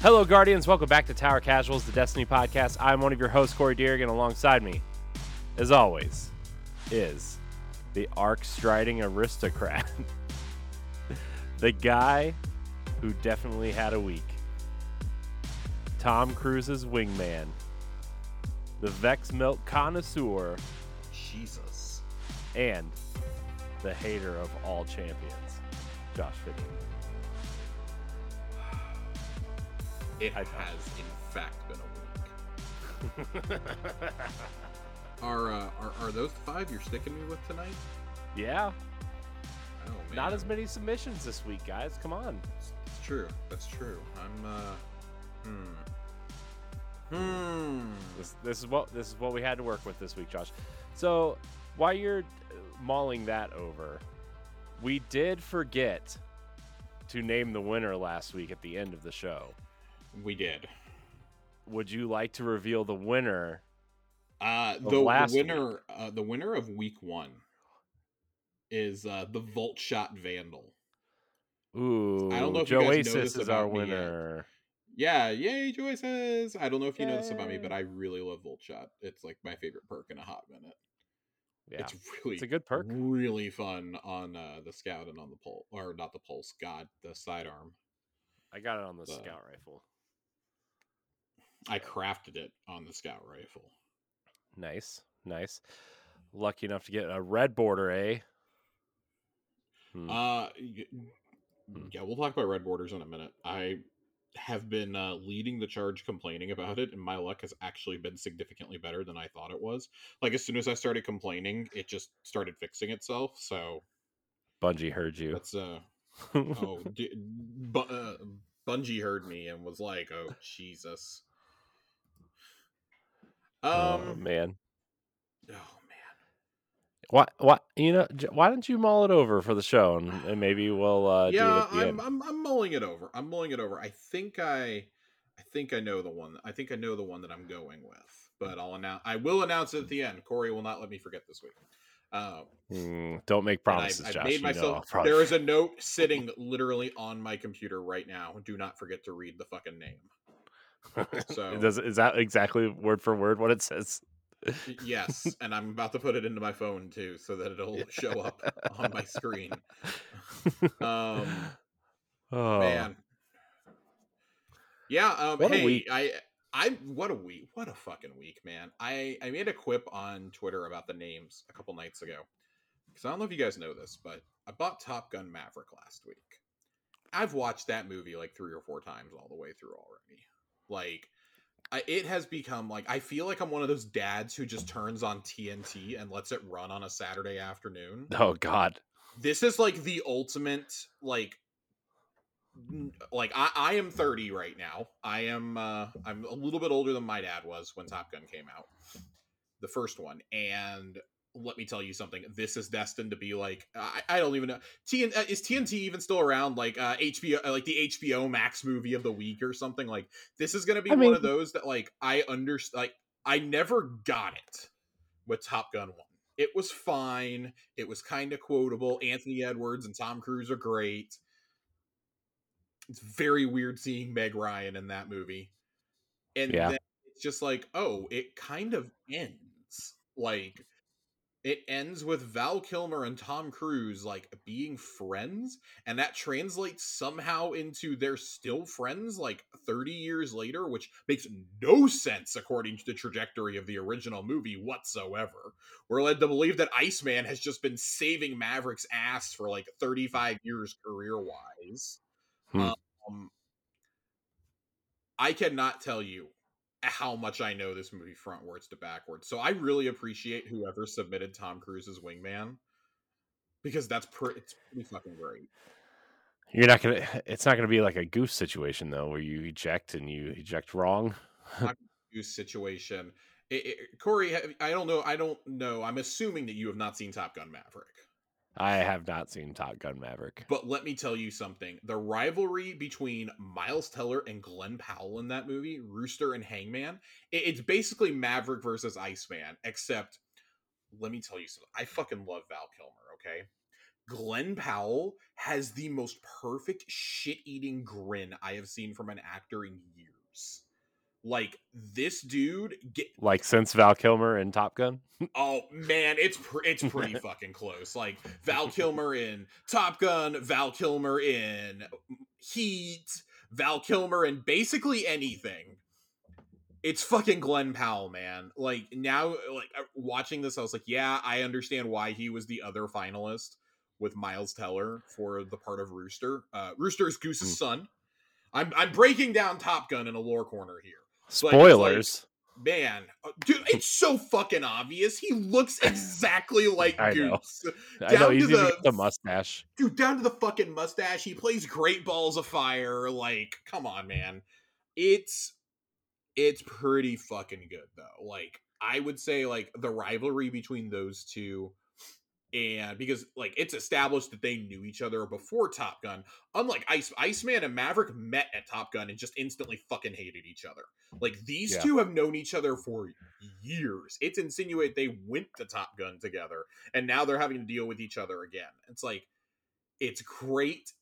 Hello, Guardians. Welcome back to Tower Casuals, the Destiny podcast. I'm one of your hosts, Corey Deerigan. Alongside me, as always, is the arc striding aristocrat, the guy who definitely had a week, Tom Cruise's wingman, the Vex Milk connoisseur, Jesus. and the hater of all champions, Josh Finney. It has, in fact, been a week. Are, uh, are are those the five you're sticking me with tonight? yeah, Oh man, not as many submissions this week, guys. Come on. It's, it's true. That's true. I'm. uh Hmm. Hmm. This, this is what this is what we had to work with this week, Josh. So while you're uh, mulling that over, we did forget to name the winner last week at the end of the show. We did. Would you like to reveal the winner? Uh, the, the winner, uh, the winner of week one, is uh the Volt Shot Vandal. Ooh, I don't know if you guys know Joasis this is our about me yet. Yeah, yay, Joyces! I don't know if you know this about me, but I really love Volt Shot. It's like my favorite perk in a hot minute. Yeah, It's really it's a good perk. really fun on uh, the scout and on the pulse, or not the pulse. God, the sidearm. I got it on the the- scout rifle. I crafted it on the scout rifle. Nice, nice. Lucky enough to get a red border, eh? Hmm. Uh, Hmm. yeah, we'll talk about red borders in a minute. I have been uh, leading the charge complaining about it, and my luck has actually been significantly better than I thought it was. Like as soon as I started complaining, it just started fixing itself. So Bungie heard you. that's uh oh, d- bu- uh, Bungie heard me and was like, "Oh Jesus." Um. oh man. Oh man. Why? Why? You know? Why don't you mull it over for the show, and, and maybe we'll uh, do it yeah, I'm, end. I'm I'm mulling it over. I'm mulling it over. I think I I think I know the one. I think I know the one that I'm going with. But I'll announce. I will announce it at the end. Corey will not let me forget this week. Um, Mm, don't make promises, I've Josh. made you know myself. There is a note sitting literally on my computer right now. Do not forget to read the fucking name. So- Does, is that exactly word for word what it says? Yes, and I'm about to put it into my phone too, so that it'll show up on my screen. Um, oh man. Yeah. Um, What hey, week. I, I, what a week! What a fucking week, man! I, I made a quip on Twitter about the names a couple nights ago because I don't know if you guys know this, but I bought Top Gun Maverick last week. I've watched that movie like three or four times all the way through already. Like, I, it has become like I feel like I'm one of those dads who just turns on TNT and lets it run on a Saturday afternoon Oh God. this is like the ultimate like like I, I am 30 right now i am uh i'm a little bit older than my dad was when top gun came out the first one and let me tell you something this is destined to be like i, I don't even know TN, uh, is tnt even still around like uh hbo uh, like the hbo max movie of the week or something like this is gonna be I one mean- of those that like i understand like i never got it with top gun 1 it was fine it was kind of quotable. Anthony Edwards and Tom Cruise are great. It's very weird seeing Meg Ryan in that movie. And Yeah. then it's just like, oh, it kind of ends. Like it ends with Val Kilmer and Tom Cruise like being friends, and that translates somehow into they're still friends like 30 years later, which makes no sense according to the trajectory of the original movie whatsoever. We're led to believe that Iceman has just been saving Maverick's ass for like 35 years career wise. Hmm. Um, I cannot tell you how much I know this movie frontwards to backwards. So I really appreciate whoever submitted Tom Cruise's Wingman because that's pre- it's pretty fucking great. You're not gonna. It's not gonna be like a goose situation though, where you eject and you eject wrong. Use situation. It, it, Corey, I don't know. I don't know. I'm assuming that you have not seen Top Gun Maverick. I have not seen Top Gun Maverick. But let me tell you something. The rivalry between Miles Teller and Glen Powell in that movie, Rooster and Hangman, it's basically Maverick versus Iceman, except let me tell you something. I fucking love Val Kilmer, okay? Glen Powell has the most perfect shit eating grin I have seen from an actor in years. Like this dude get Like since Val Kilmer in Top Gun. oh man, it's pr- it's pretty fucking close. Like Val Kilmer in Top Gun, Val Kilmer in Heat, Val Kilmer in basically anything. It's fucking Glen Powell, man. Like now, like uh, watching this, I was like, yeah, I understand why he was the other finalist with Miles Teller for the part of Rooster. Uh, Rooster is Goose's Mm. son. I'm I'm breaking down Top Gun in a lore corner here. It's like- Spoilers. Man, uh, dude, it's so fucking obvious. He looks exactly like I know. Goose. I know down he's to the- the mustache. Dude, down to the fucking mustache. He plays great balls of fire. Like, come on, man. It's it's pretty fucking good though. Like, I would say like the rivalry between those two and because like it's established that they knew each other before Top Gun. Unlike Ice Iceman and Maverick met at Top Gun and just instantly fucking hated each other. Like these Yeah. two have known each other for years. It's insinuate they went to Top Gun together and now they're having to deal with each other again. It's like it's great.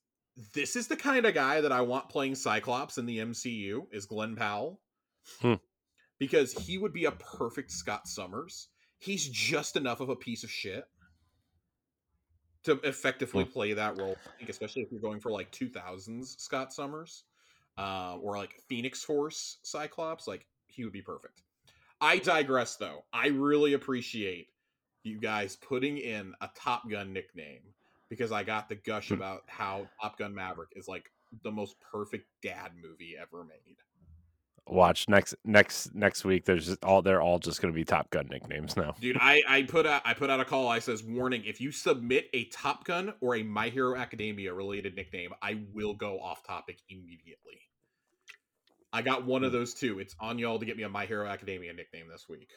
This is the kind of guy that I want playing Cyclops in the MCU is Glen Powell. Hmm. Because he would be a perfect Scott Summers. He's just enough of a piece of shit to effectively Hmm. play that role. I think especially if you're going for like 2000s Scott Summers uh, or like Phoenix Force Cyclops, like he would be perfect. I digress though. I really appreciate you guys putting in a Top Gun nickname because I got the gush Hmm. about how Top Gun Maverick is like the most perfect dad movie ever made. Watch next next next week. There's just all they're all just going to be Top Gun nicknames now. Dude, I, I put out I put out a call. I says warning: if you submit a Top Gun or a My Hero Academia related nickname, I will go off topic immediately. I got one of those two. It's on y'all to get me a My Hero Academia nickname this week.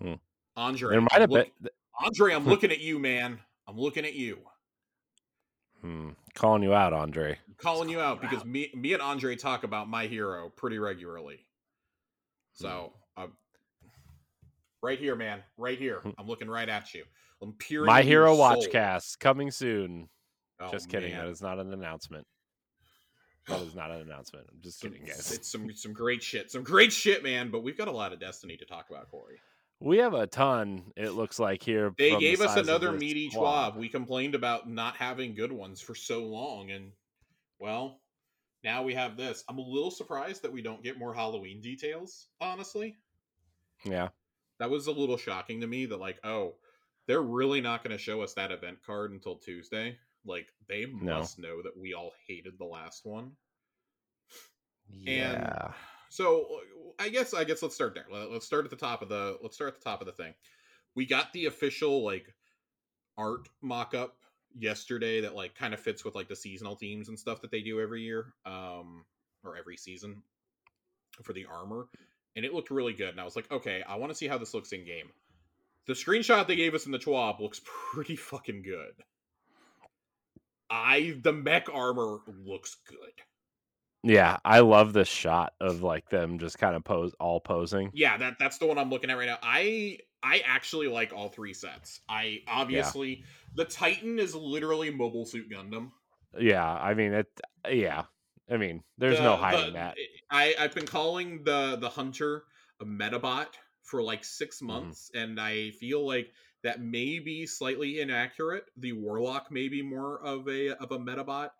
Hmm. Andre, There might I'm have look- been. Andre, I'm looking at you, man. I'm looking at you. Hmm, calling you out, Andre. I'm calling you out Wow. because me me and Andre talk about My Hero pretty regularly. So, uh, right here, man, right here. Hmm. I'm looking right at you. I'm peering. My into your Hero soul. Watchcast coming soon. Oh, just kidding. man. That is not an announcement. That is not an announcement. I'm just Some- kidding, guys. It's some some great shit. Some great shit, man. But we've got a lot of Destiny to talk about, Corey. We have a ton. It looks like here. They from the gave us another meaty twab. We complained about not having good ones for so long, and well, now we have this. I'm a little surprised that we don't get more Halloween details. Honestly, Yeah, that was a little shocking to me. That like, oh, they're really not going to show us that event card until Tuesday. Like, they No. must know that we all hated the last one. yeah. So I guess I guess let's start there. Let- Let's start at the top of the let's start at the top of the thing. We got the official like art mock-up yesterday that like kind of fits with like the seasonal themes and stuff that they do every year um or every season for the armor and it looked really good and I was like, "Okay, I want to see how this looks in game." The screenshot they gave us in the TWAB looks pretty fucking good. I the mech armor looks good. Yeah, I love this shot of like them just kind of pose all posing. Yeah, that that's the one I'm looking at right now. I I actually like all three sets. I obviously the Titan is literally Mobile Suit Gundam. Yeah, I mean it. Yeah, I mean there's no hiding the- that. I I've been calling the the Hunter a Medabot for like six Mm-hmm. months, and I feel like that may be slightly inaccurate. The Warlock may be more of a of a Medabot.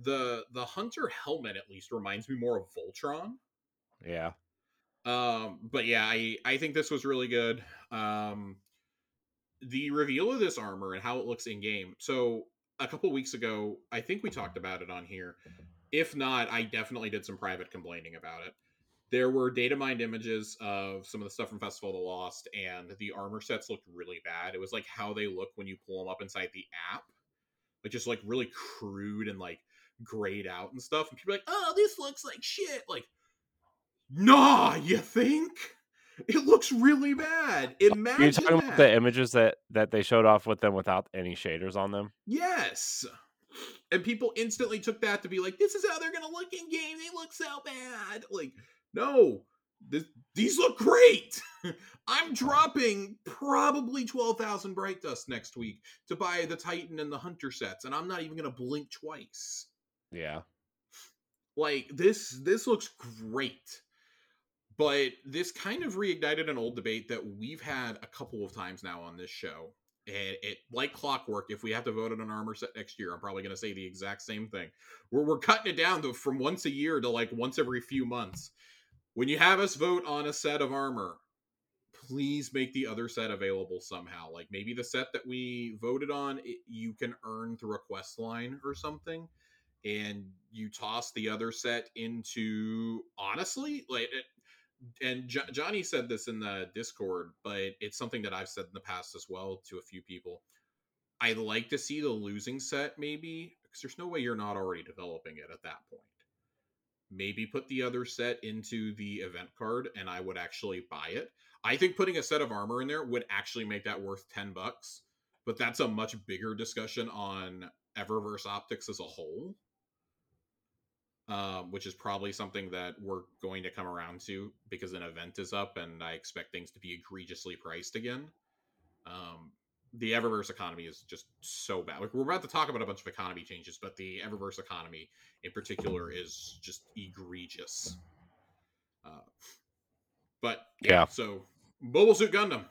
The the Hunter helmet at least reminds me more of Voltron. Yeah, Um, but yeah, I I think this was really good. Um, the reveal of this armor and how it looks in game. So a couple weeks ago, I think we talked about it on here. If not, I definitely did some private complaining about it. There were data mined images of some of the stuff from Festival of the Lost, and the armor sets looked really bad. It was like how they look when you pull them up inside the app, like just like really crude and like grayed out and stuff. And people are like, "Oh, this looks like shit." Like, nah, you think? It looks really bad. Imagine you're talking that. about the images that that they showed off with them without any shaders on them. Yes. And people instantly took that to be like, this is how they're gonna look in game. They look so bad. Like, no. this, these look great. I'm dropping probably 12,000 Bright Dust next week to buy the Titan and the Hunter sets, and I'm not even going to blink twice. Yeah. Like this this looks great. But this kind of reignited an old debate that we've had a couple of times now on this show. And it like clockwork, if we have to vote on an armor set next year, I'm probably going to say the exact same thing. We're, we're cutting it down to from once a year to like once every few months. When you have us vote on a set of armor, please make the other set available somehow. Like maybe the set that we voted on, it, you can earn through a quest line or something, and you toss the other set into honestly, like. It, and jo- Johnny said this in the Discord, but it's something that I've said in the past as well to a few people. I'd like to see the losing set maybe because there's no way you're not already developing it at that point. Maybe put the other set into the event card and I would actually buy it. I think putting a set of armor in there would actually make that worth 10 bucks, but that's a much bigger discussion on Eververse Optics as a whole um, which is probably something that we're going to come around to because an event is up and I expect things to be egregiously priced again. Um, the Eververse economy is just so bad. Like we're about to talk about a bunch of economy changes, but the Eververse economy in particular is just egregious. Uh, but yeah, yeah, so Mobile Suit Gundam,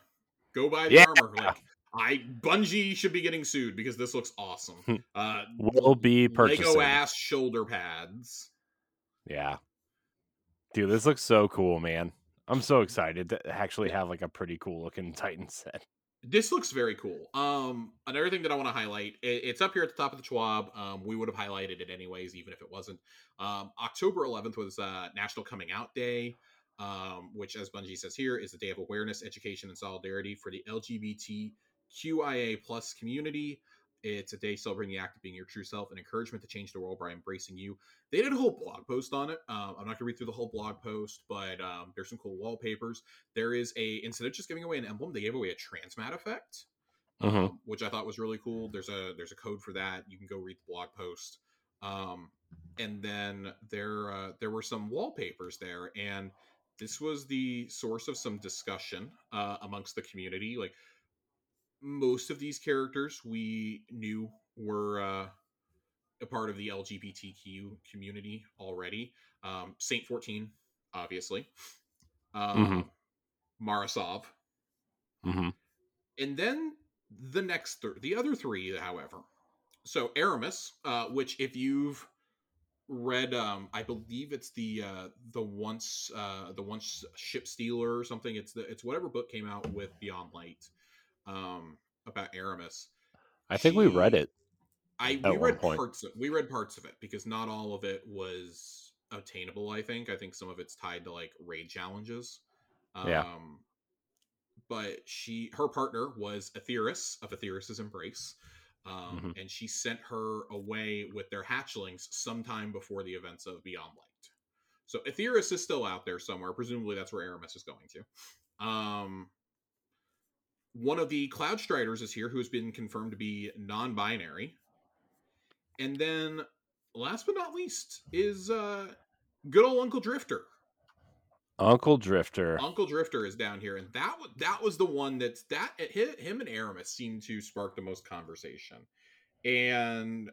go buy the yeah. armor. Like I Bungie should be getting sued because this looks awesome. Hmm. Uh, will be purchasing Lego ass shoulder pads. Yeah, dude, this looks so cool, man. I'm so excited to actually have like a pretty cool looking Titan set. This looks very cool. Um, another thing that I want to highlight, it, it's up here at the top of the TWAB. Um, we would have highlighted it anyways, even if it wasn't. Um, October 11th was uh, National Coming Out Day um, which, as Bungie says here, is a day of awareness, education, and solidarity for the LGBT QIA plus community. It's a day celebrating the act of being your true self and encouragement to change the world by embracing you. They did a whole blog post on it. Um, I'm not going to read through the whole blog post, but um, there's some cool wallpapers. There is a instead of just giving away an emblem, they gave away a transmat effect, mm-hmm. um, which I thought was really cool. There's a there's a code for that. You can go read the blog post. Um, and then there uh, there were some wallpapers there, and this was the source of some discussion uh, amongst the community. Like most of these characters we knew were uh, a part of the LGBTQ community already. Um, Saint 14, obviously. Um, mm-hmm. Mara Sov. Mm-hmm. And then the next, th- the other three, however. So Aramis, uh, which if you've read, um, I believe it's the uh, the once uh, the once ship stealer or something. It's the it's whatever book came out with Beyond Light um, about Aramis. I think she, we read it. I we read parts. Of, we read parts of it because not all of it was obtainable. I think. I think some of it's tied to like raid challenges. Um, yeah. But she, her partner was Aetheris of Aetheris's Embrace, um, mm-hmm. and she sent her away with their hatchlings sometime before the events of Beyond Light. So Aetheris is still out there somewhere. Presumably, that's where Aramis is going to. Um, one of the Cloud Striders is here, who has been confirmed to be non-binary. And then, last but not least, is uh, good old Uncle Drifter. Uncle Drifter. Uncle Drifter is down here, and that that was the one that's that hit him and Aramis seemed to spark the most conversation. And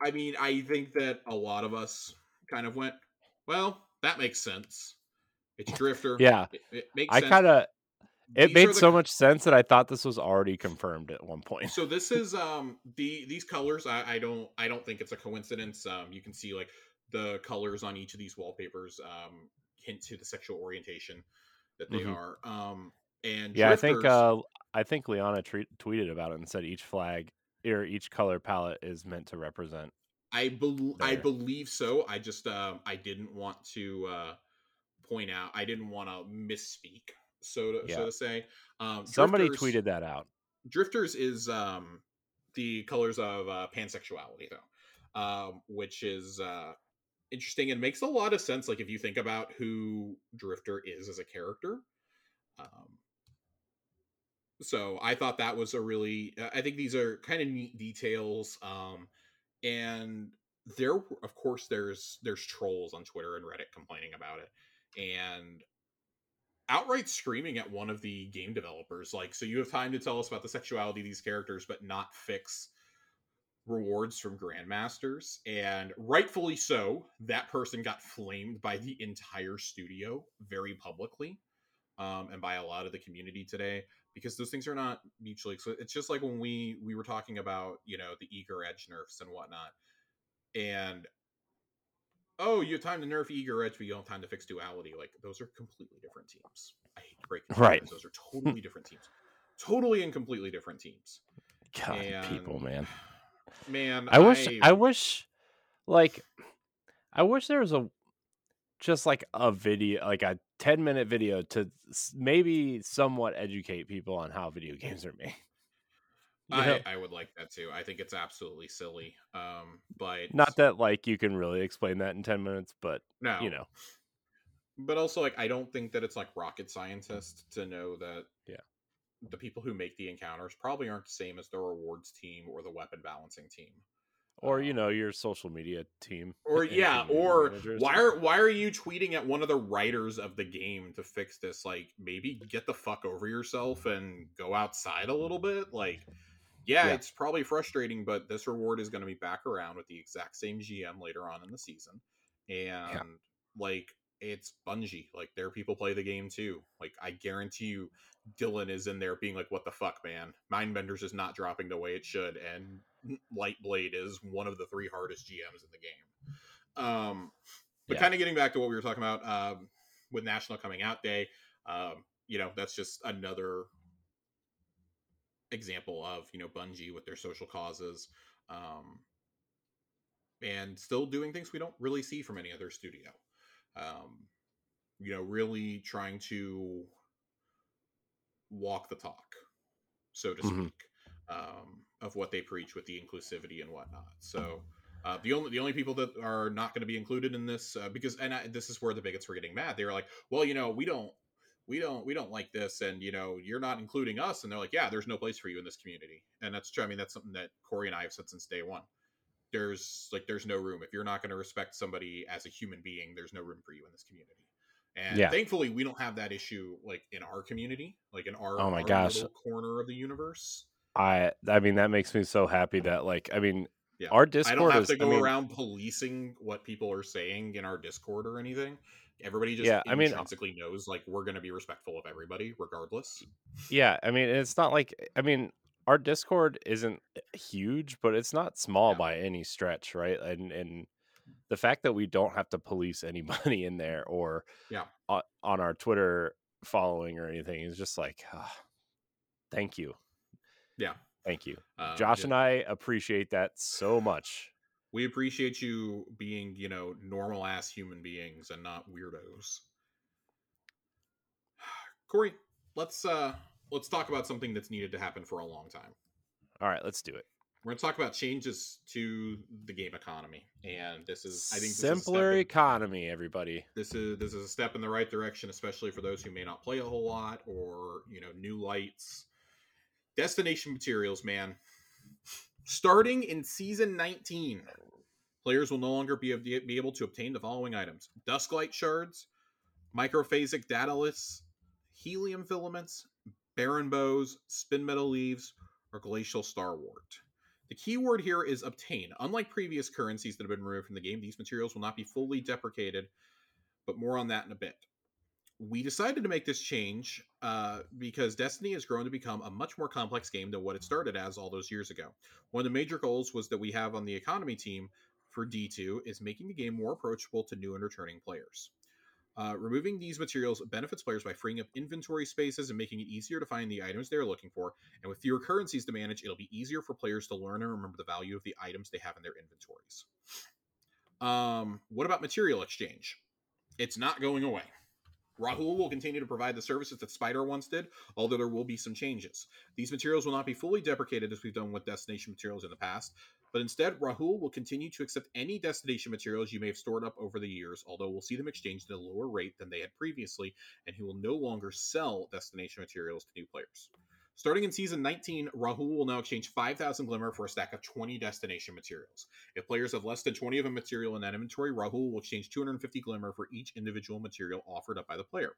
I mean, I think that a lot of us kind of went, "Well, that makes sense." It's Drifter. yeah, it, it makes. I kind of. It made the, so much sense that I thought this was already confirmed at one point. so this is um the these colors. I, I don't I don't think it's a coincidence. Um, you can see like the colors on each of these wallpapers um hint to the sexual orientation that they mm-hmm. are. Um, and yeah, drifters, I think uh I think Liana tre- tweeted about it and said each flag or each color palette is meant to represent. I believe I believe so. I just um I didn't want to. uh point out. I didn't want to misspeak, so to, yeah. so to say. Um, Somebody tweeted that out. Drifters is um, the colors of uh, pansexuality, though, um, which is uh, interesting and makes a lot of sense. Like if you think about who Drifter is as a character. Um, so I thought that was a really. I think these are kind of neat details. Um, and there of course there's there's trolls on Twitter and Reddit complaining about it and outright screaming at one of the game developers like so you have time to tell us about the sexuality of these characters but not fix rewards from grandmasters and rightfully so that person got flamed by the entire studio very publicly um, and by a lot of the community today because those things are not mutually exclusive. It's just like when we we were talking about you know the eager edge nerfs and whatnot, and oh, you have time to nerf eager edge, but you don't have time to fix duality. Like those are completely different teams. I hate to break it, right? Those are totally different teams, totally and completely different teams. God, and, people, man, man, I wish, I, I wish, like, I wish there was a just like a video, like a 10 minute video to maybe somewhat educate people on how video games are made. I, I would like that too. I think it's absolutely silly. Um, but not that like you can really explain that in 10 minutes, but no, you know. But also like I don't think that it's like rocket scientist to know that yeah. The people who make the encounters probably aren't the same as the rewards team or the weapon balancing team or you um, know your social media team or yeah or why are why are you tweeting at one of the writers of the game to fix this like maybe get the fuck over yourself and go outside a little bit like yeah, yeah. it's probably frustrating but this reward is going to be back around with the exact same gm later on in the season and yeah. like it's Bungie. Like their people play the game too. Like I guarantee you, Dylan is in there being like, "What the fuck, man? Mindbenders is not dropping the way it should," and Lightblade is one of the three hardest GMs in the game. Um, but yeah. kind of getting back to what we were talking about um, with National Coming Out Day, um, you know, that's just another example of you know Bungie with their social causes, um, and still doing things we don't really see from any other studio. Um, you know, really trying to walk the talk, so to mm-hmm. speak. Um, of what they preach with the inclusivity and whatnot. So uh, the only the only people that are not going to be included in this uh, because and I, this is where the bigots were getting mad. They were like, well, you know, we don't we don't we don't like this and you know you're not including us and they're like yeah there's no place for you in this community and that's true i mean that's something that corey and i have said since day one there's like there's no room if you're not going to respect somebody as a human being there's no room for you in this community and yeah. thankfully we don't have that issue like in our community like in our oh my our gosh corner of the universe I I mean that makes me so happy that like I mean yeah. our Discord I don't have is, to go I mean, around policing what people are saying in our Discord or anything. Everybody just yeah, I mean, intrinsically knows like we're going to be respectful of everybody regardless. Yeah, I mean it's not like I mean our Discord isn't huge, but it's not small yeah. by any stretch, right? And and the fact that we don't have to police anybody in there or yeah on, on our Twitter following or anything is just like, oh, thank you. Yeah. Thank you. Uh, Josh yeah. and I appreciate that so much. We appreciate you being, you know, normal ass human beings and not weirdos. Corey, let's uh let's talk about something that's needed to happen for a long time. All right, let's do it. We're going to talk about changes to the game economy, and this is I think simpler in, economy. Everybody, this is this is a step in the right direction, especially for those who may not play a whole lot or you know new lights Destination materials, man. Starting in season 19, players will no longer be, be able to obtain the following items Dusklight shards, microphasic datalattice, helium filaments, baryon boughs, spin metal leaves, or glacial starwort. The keyword here is obtain. Unlike previous currencies that have been removed from the game, these materials will not be fully deprecated, but more on that in a bit we decided to make this change uh, because Destiny has grown to become a much more complex game than what it started as all those years ago. One of the major goals was that we have on the economy team for D2 is making the game more approachable to new and returning players. Uh, removing these materials benefits players by freeing up inventory spaces and making it easier to find the items they're looking for. And with fewer currencies to manage, it'll be easier for players to learn and remember the value of the items they have in their inventories. Um, what about material exchange? It's not going away. Rahool will continue to provide the services that Spider once did, although there will be some changes. These materials will not be fully deprecated as we've done with destination materials in the past, but instead, Rahool will continue to accept any destination materials you may have stored up over the years, although we'll see them exchanged at a lower rate than they had previously, and he will no longer sell destination materials to new players. Starting in season 19, Rahool will now exchange 5,000 Glimmer for a stack of 20 destination materials. If players have less than 20 of a material in that inventory, Rahool will exchange 250 Glimmer for each individual material offered up by the player.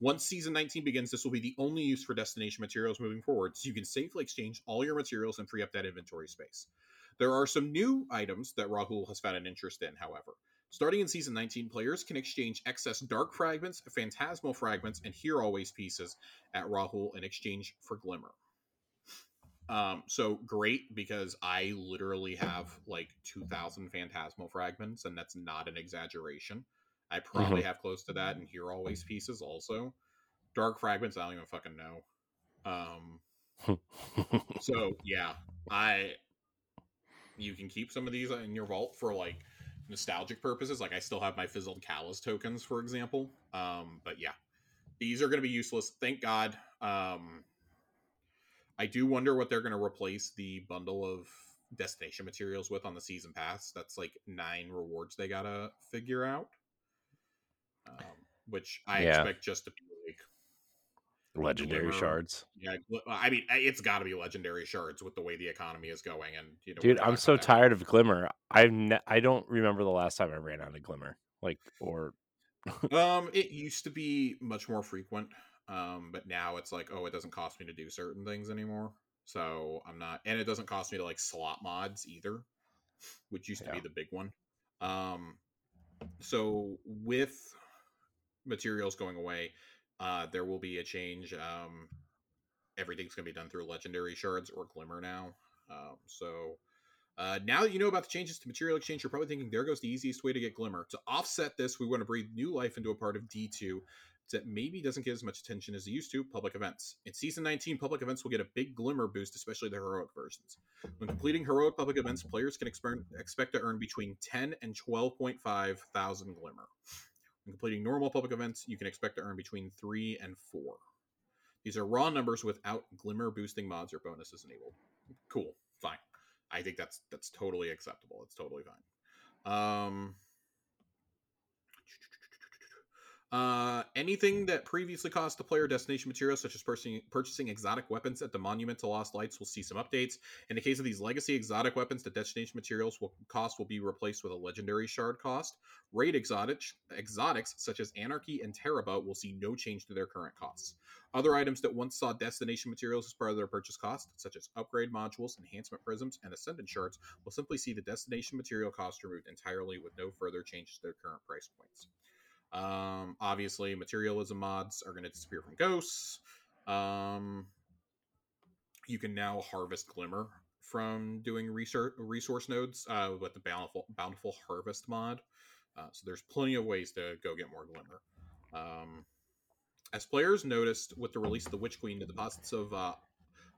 Once season 19 begins, this will be the only use for destination materials moving forward, so you can safely exchange all your materials and free up that inventory space. There are some new items that Rahool has found an interest in, however. Starting in season 19, players can exchange excess dark fragments, phantasmal fragments, and Herealways pieces at Rahool in exchange for glimmer. Um, so great because I literally have like 2,000 phantasmal fragments, and that's not an exaggeration. I probably have close to that, and Herealways pieces also. Dark fragments, I don't even fucking know. Um, so yeah, I you can keep some of these in your vault for like nostalgic purposes. Like I still have my fizzled Calus tokens, for example. Um, but yeah, these are going to be useless. Thank God. Um, I do wonder what they're going to replace the bundle of destination materials with on the season pass. That's like nine rewards they gotta figure out. Um, which I Yeah. expect just to be Legendary Glimmer. shards. yeah, I mean, it's got to be legendary shards with the way the economy is going, and you know, Dude, I'm so tired of Glimmer. I've ne- I don't remember the last time I ran out of Glimmer. Like, or Um, it used to be much more frequent, um, but now it's like, oh, it doesn't cost me to do certain things anymore. So I'm not, and it doesn't cost me to like slot mods either, which used to Yeah. be the big one. Um, so with materials going away, uh, there will be a change. Um, everything's going to be done through legendary shards or glimmer now. Um, so uh, now that you know about the changes to material exchange, you're probably thinking there goes the easiest way to get glimmer. To offset this, we want to breathe new life into a part of D2 that maybe doesn't get as much attention as it used to public events. In season 19, public events will get a big glimmer boost, especially the heroic versions. When completing heroic public events, players can expect to earn between 10 and 12.5 thousand glimmer. When completing normal public events, you can expect to earn between 3 and 4. These are raw numbers without glimmer boosting mods or bonuses enabled. Cool, fine. I think that's that's totally acceptable. It's totally fine. Um uh, anything that previously cost the player destination materials, such as purchasing, purchasing exotic weapons at the Monument to Lost Lights, will see some updates. In the case of these legacy exotic weapons, the destination materials will cost will be replaced with a legendary shard cost. Raid exotic, exotics such as Anarchy and Tarrabah will see no change to their current costs. Other items that once saw destination materials as part of their purchase cost, such as upgrade modules, enhancement prisms, and ascendant shards, will simply see the destination material cost removed entirely with no further changes to their current price points. Um, obviously, materialism mods are going to disappear from ghosts. Um, you can now harvest glimmer from doing research resource nodes uh, with the bountiful bountiful harvest mod. Uh, so there's plenty of ways to go get more glimmer. Um, as players noticed with the release of the Witch Queen, the deposits of uh,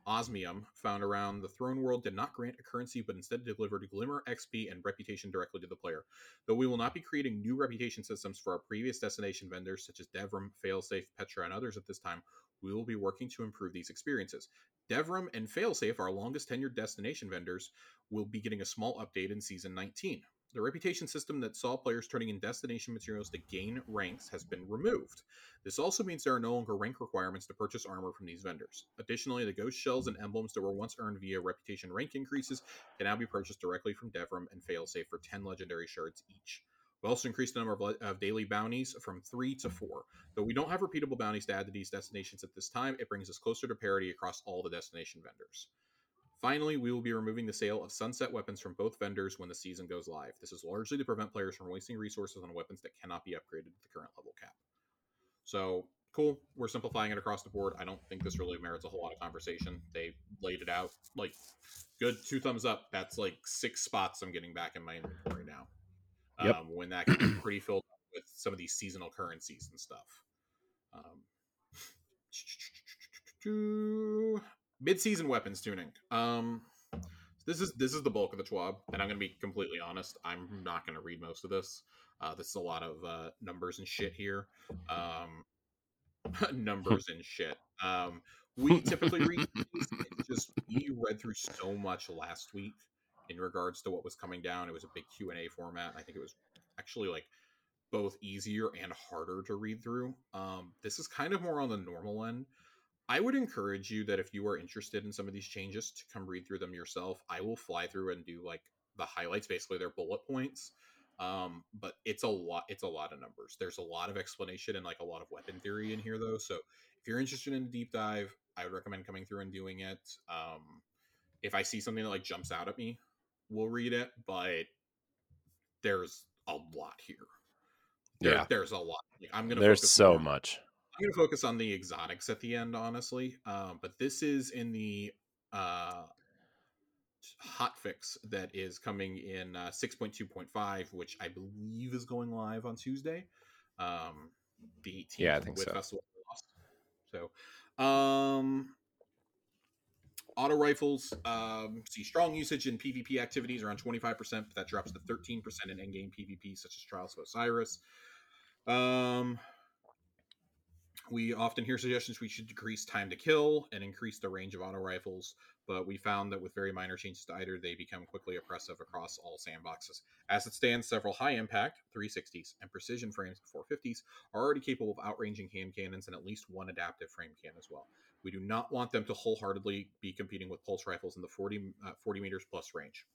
osmium found around the throne world did not grant a currency, but instead delivered glimmer, XP, and reputation directly to the player. Though we will not be creating new reputation systems for our previous destination vendors such as Devrim, Failsafe, Petra, and others at this time, we will be working to improve these experiences. Devrim and Failsafe, our longest tenured destination vendors, will be getting a small update in season 19. The reputation system that saw players turning in destination materials to gain ranks has been removed. This also means there are no longer rank requirements to purchase armor from these vendors. Additionally, the ghost shells and emblems that were once earned via reputation rank increases can now be purchased directly from Devrim and Failsafe for 10 legendary shards each. We also increased the number of, le- of daily bounties from 3 to 4. Though we don't have repeatable bounties to add to these destinations at this time, it brings us closer to parity across all the destination vendors. Finally, we will be removing the sale of sunset weapons from both vendors when the season goes live. This is largely to prevent players from wasting resources on weapons that cannot be upgraded to the current level cap. So cool. We're simplifying it across the board. I don't think this really merits a whole lot of conversation. They laid it out like good. Two thumbs up. That's like six spots I'm getting back in my inventory now. Yep. Um, when that can be pretty filled up with some of these seasonal currencies and stuff. Um, mid-season weapons tuning. Um, this is this is the bulk of the TWAB, and I'm going to be completely honest. I'm not going to read most of this. Uh, this is a lot of uh, numbers and shit here. Um, numbers and shit. Um, we typically read just we read through so much last week in regards to what was coming down. It was a big Q and A format. I think it was actually like both easier and harder to read through. Um, this is kind of more on the normal end. I would encourage you that if you are interested in some of these changes to come read through them yourself. I will fly through and do like the highlights, basically their bullet points. Um, but it's a lot. It's a lot of numbers. There's a lot of explanation and like a lot of weapon theory in here, though. So if you're interested in a deep dive, I would recommend coming through and doing it. Um, if I see something that like jumps out at me, we'll read it. But there's a lot here. There, Yeah. there's a lot. Like, I'm gonna. There's so more- much. I'm going to focus on the exotics at the end, honestly. Um, but this is in the uh, hot fix that is coming in uh, 6.2.5, which I believe is going live on Tuesday, um, the 18th. Yeah, I think so. Festival Lost. So, um, auto rifles um, see strong usage in PvP activities around 25%, but that drops to 13% in endgame PvP, such as Trials of Osiris. Um, we often hear suggestions we should decrease time to kill and increase the range of auto rifles, but we found that with very minor changes to either, they become quickly oppressive across all sandboxes. As it stands, several high impact 360s and precision frames 450s are already capable of outranging hand cannons and at least one adaptive frame can as well. We do not want them to wholeheartedly be competing with pulse rifles in the 40, uh, 40 meters plus range.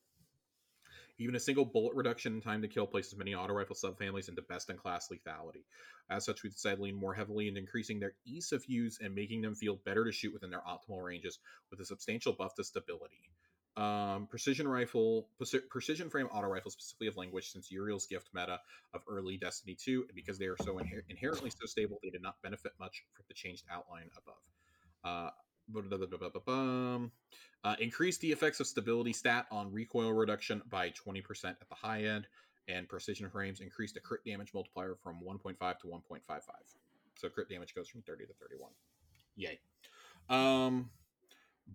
Even a single bullet reduction in time to kill places many auto rifle subfamilies into best in class lethality. As such, we decided to lean more heavily into increasing their ease of use and making them feel better to shoot within their optimal ranges with a substantial buff to stability. Um, precision rifle, preci- precision frame auto rifles specifically have languished since Uriel's gift meta of early Destiny 2, and because they are so inher- inherently so stable, they did not benefit much from the changed outline above. Uh. Uh, increase the effects of stability stat on recoil reduction by 20% at the high end, and precision frames increase the crit damage multiplier from 1.5 to 1.55. So crit damage goes from 30 to 31. Yay. Um,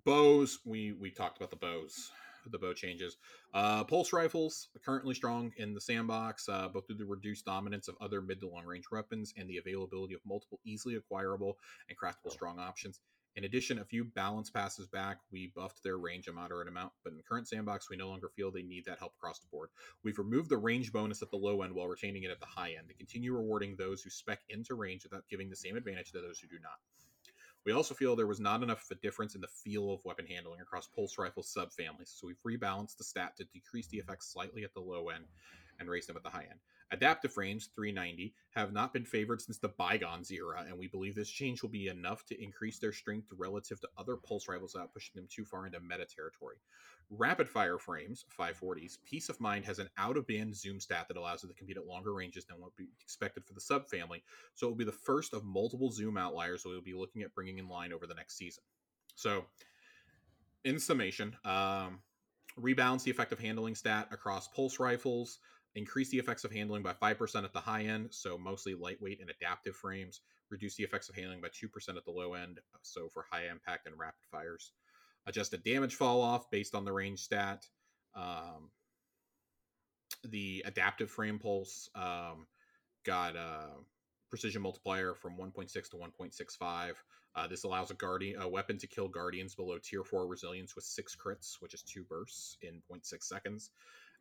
bows, we we talked about the bows, the bow changes. Uh, pulse rifles are currently strong in the sandbox, uh, both through the reduced dominance of other mid to long range weapons and the availability of multiple easily acquirable and craftable strong options. In addition, a few balance passes back, we buffed their range a moderate amount, but in current sandbox, we no longer feel they need that help across the board. We've removed the range bonus at the low end while retaining it at the high end to continue rewarding those who spec into range without giving the same advantage to those who do not. We also feel there was not enough of a difference in the feel of weapon handling across pulse rifle subfamilies, so we've rebalanced the stat to decrease the effects slightly at the low end and raise them at the high end. Adaptive frames 390 have not been favored since the bygones era, and we believe this change will be enough to increase their strength relative to other pulse rifles without pushing them too far into meta territory. Rapid fire frames 540s, Peace of Mind has an out of band zoom stat that allows it to compete at longer ranges than what would be expected for the subfamily, so it will be the first of multiple zoom outliers we'll be looking at bringing in line over the next season. So, in summation, um, rebalance the effective handling stat across pulse rifles, increase the effects of handling by 5% at the high end, so mostly lightweight and adaptive frames, reduce the effects of handling by 2% at the low end, so for high impact and rapid fires, adjust the damage fall off based on the range stat. Um, the adaptive frame pulse um, got a precision multiplier from 1.6 to 1.65. Uh, this allows a guardian a weapon to kill guardians below tier 4 resilience with 6 crits, which is 2 bursts in 0.6 seconds.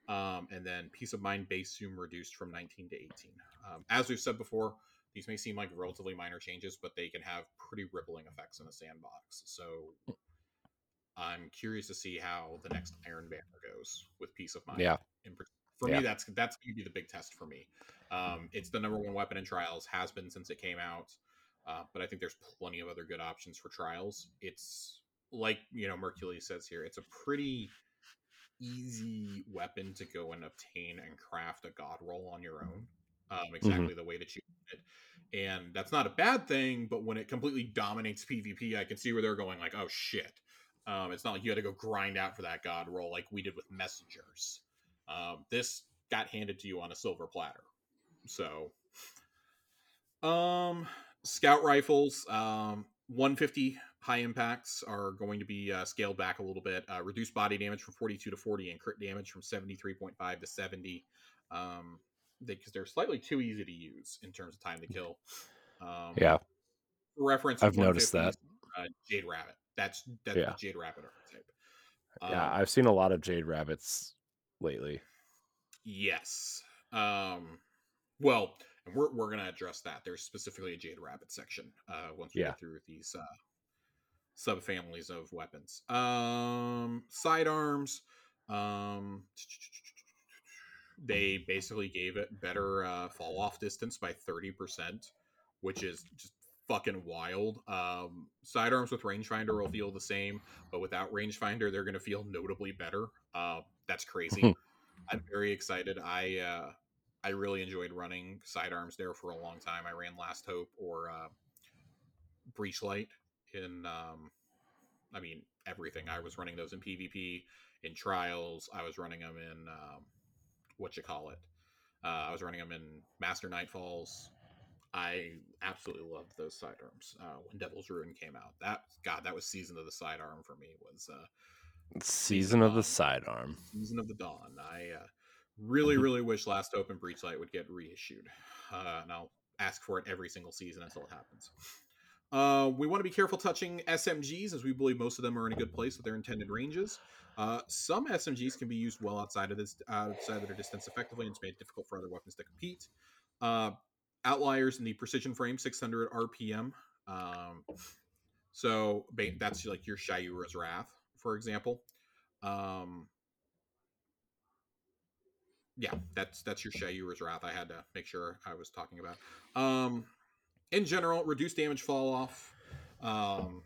Um, and then peace of mind base zoom reduced from 19 to 18. Um, as we've said before, these may seem like relatively minor changes, but they can have pretty rippling effects in a sandbox. So I'm curious to see how the next Iron Banner goes with peace of mind. Yeah. In, for Yeah. me, that's that's going to be the big test for me. Um, it's the number one weapon in trials, has been since it came out. Uh, but I think there's plenty of other good options for trials. It's like you know Mercury says here, it's a pretty easy weapon to go and obtain and craft a god roll on your own um, exactly the way that you it. And that's not a bad thing but when it completely dominates pvp i can see where they're going like oh shit. Um, it's not like you had to go grind out for that god roll like we did with messengers. Um, this got handed to you on a silver platter. So um scout rifles um 150 high impacts are going to be uh, scaled back a little bit uh, reduced body damage from 42 to 40 and crit damage from 73.5 to 70 um because they, are slightly too easy to use in terms of time to kill um Yeah. reference I've noticed that. uh, jade rabbit that's that's Yeah. the jade rabbit archetype yeah, Um, I've seen a lot of Jade Rabbits lately. Yes. Um well, and we're we're gonna address that. There's specifically a Jade Rabbit section uh once we Yeah. get through these uh subfamilies of weapons. Um, sidearms. Um, they basically gave it better uh, fall off distance by 30%, which is just fucking wild. Um, sidearms with rangefinder will feel the same, but without rangefinder, they're going to feel notably better. Uh, that's crazy. I'm very excited. I uh, I really enjoyed running sidearms there for a long time. I ran Last Hope or uh, Breachlight in. Um, I mean everything. I was running those in PvP, in trials. I was running them in um, what you call it. Uh, I was running them in Master Nightfalls. I absolutely loved those sidearms uh, when Devil's Ruin came out. That God, that was season of the sidearm for me. Was uh, season of the sidearm, season of the dawn. I uh, really, really wish Last Open Breachlight would get reissued, uh, and I'll ask for it every single season until it happens. Uh, we want to be careful touching SMGs as we believe most of them are in a good place with their intended ranges. Uh, some SMGs can be used well outside of this outside of their distance effectively, and it's made difficult for other weapons to compete. Uh, outliers in the precision frame, 600 RPM. Um, so that's like your Shayura's Wrath, for example. Um, yeah, that's that's your Shayura's Wrath. I had to make sure I was talking about. Um, in general, reduced damage fall off. Um,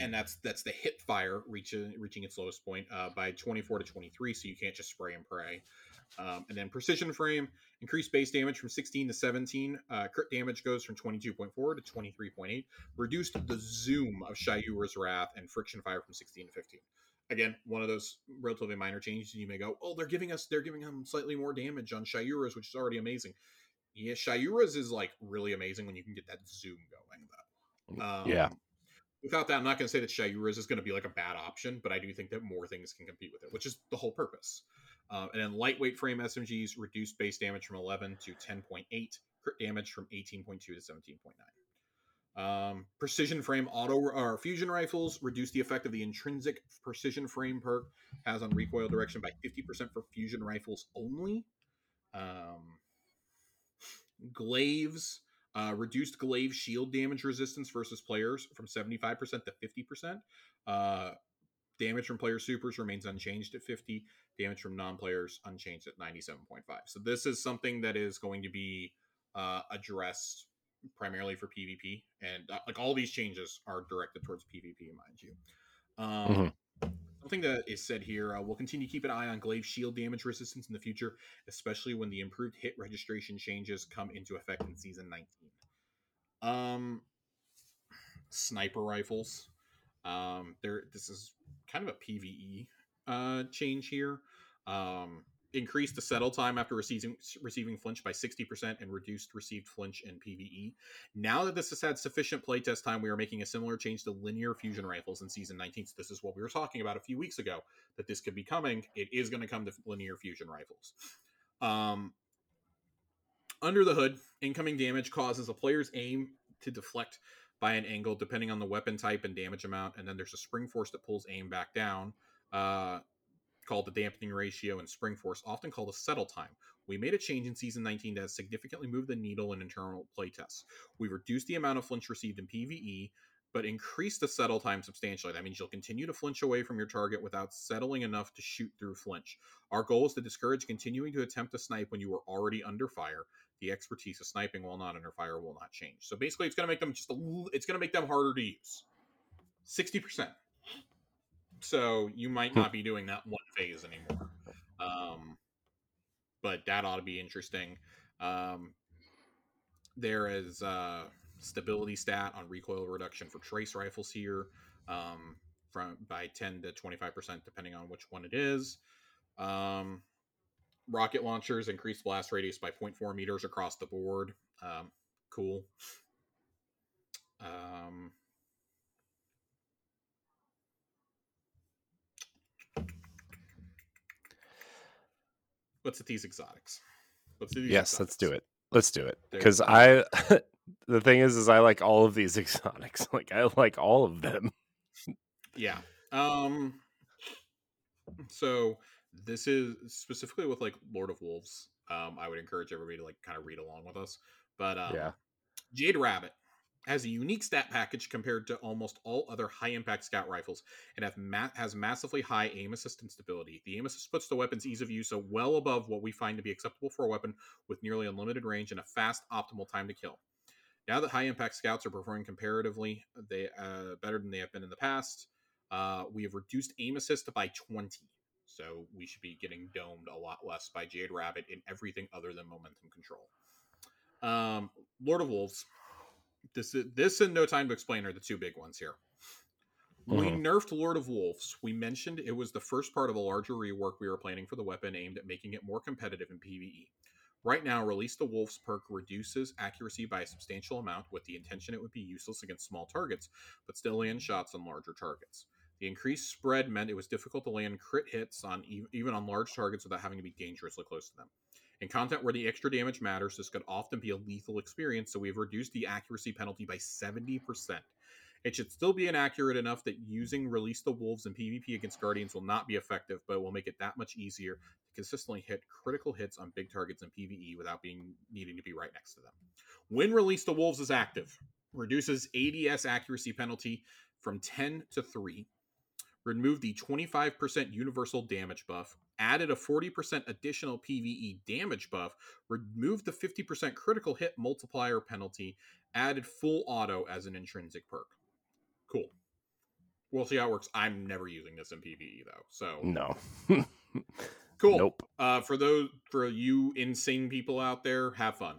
and that's that's the hip fire reaching reaching its lowest point uh, by 24 to 23 so you can't just spray and pray um, and then precision frame increased base damage from 16 to 17 uh, crit damage goes from 22.4 to 23.8 reduced the zoom of Shayura's Wrath and friction fire from 16 to 15 again one of those relatively minor changes you may go oh they're giving us they're giving him slightly more damage on Shayura's which is already amazing yeah Shayura's is like really amazing when you can get that zoom going though um, yeah without that, I'm not going to say that Shayura's is going to be like a bad option, but I do think that more things can compete with it, which is the whole purpose. Uh, and then lightweight frame SMGs reduced base damage from 11 to 10.8, crit damage from 18.2 to 17.9. Um, precision frame auto or fusion rifles reduce the effect of the intrinsic precision frame perk has on recoil direction by 50% for fusion rifles only. Um, glaives uh, reduced glaive shield damage resistance versus players from 75% to 50%. Uh, damage from player supers remains unchanged at 50. Damage from non-players unchanged at 97.5. So this is something that is going to be uh, addressed primarily for PvP, and uh, like all these changes are directed towards PvP, mind you. Um, mm-hmm. Something that is said here: uh, we'll continue to keep an eye on glaive shield damage resistance in the future, especially when the improved hit registration changes come into effect in season 19. Um, sniper rifles. Um, there. This is kind of a PVE uh, change here. Um, increased the settle time after receiving receiving flinch by 60% and reduced received flinch in PvE. Now that this has had sufficient playtest time, we are making a similar change to linear fusion rifles in season 19. So this is what we were talking about a few weeks ago that this could be coming. It is going to come to linear fusion rifles. Um, under the hood, incoming damage causes a player's aim to deflect by an angle depending on the weapon type and damage amount. And then there's a spring force that pulls aim back down, uh, called the dampening ratio, and spring force, often called a settle time. We made a change in season 19 that has significantly moved the needle in internal playtests. We reduced the amount of flinch received in PvE, but increased the settle time substantially. That means you'll continue to flinch away from your target without settling enough to shoot through flinch. Our goal is to discourage continuing to attempt to snipe when you are already under fire. The expertise of sniping while not under fire will not change. So basically, it's going to make them just a little, it's going to make them harder to use. 60%. So you might hmm. not be doing that one phase anymore. Um, but that ought to be interesting. Um, there is uh, stability stat on recoil reduction for trace rifles here um, from by 10 to 25% depending on which one it is. Um, rocket launchers increase blast radius by 0.4 meters across the board. Um, cool. Um, let's hit these exotics. Let's do these yes, exotics. let's do it. Let's do it because I. the thing is, is I like all of these exotics. Like I like all of them. yeah. Um. So this is specifically with like Lord of Wolves. Um, I would encourage everybody to like kind of read along with us. But um, yeah, Jade Rabbit has a unique stat package compared to almost all other high impact scout rifles and have ma- has massively high aim assist and stability. The aim assist puts the weapon's ease of use so well above what we find to be acceptable for a weapon with nearly unlimited range and a fast, optimal time to kill. Now that high impact scouts are performing comparatively they uh, better than they have been in the past, uh, we have reduced aim assist by 20. So we should be getting domed a lot less by Jade Rabbit in everything other than momentum control. Um, Lord of Wolves. This is this and No Time to Explain are the two big ones here. We Mhm. nerfed Lord of Wolves. We mentioned it was the first part of a larger rework we were planning for the weapon aimed at making it more competitive in PvE. Right now, Release the Wolves perk reduces accuracy by a substantial amount with the intention it would be useless against small targets, but still land shots on larger targets. The increased spread meant it was difficult to land crit hits on even on large targets without having to be dangerously close to them. In content where the extra damage matters, this could often be a lethal experience, so we've reduced the accuracy penalty by 70%. It should still be inaccurate enough that using Release the Wolves in PvP against Guardians will not be effective, but will make it that much easier to consistently hit critical hits on big targets in PvE without being needing to be right next to them. When Release the Wolves is active, reduces ADS accuracy penalty from 10 to 3, removed the 25% universal damage buff, added a 40% additional PvE damage buff, removed the 50% critical hit multiplier penalty, added full auto as an intrinsic perk. Cool. We'll see how it works. I'm never using this in PvE though. So No. cool. Nope. Uh, for those for you insane people out there, have fun.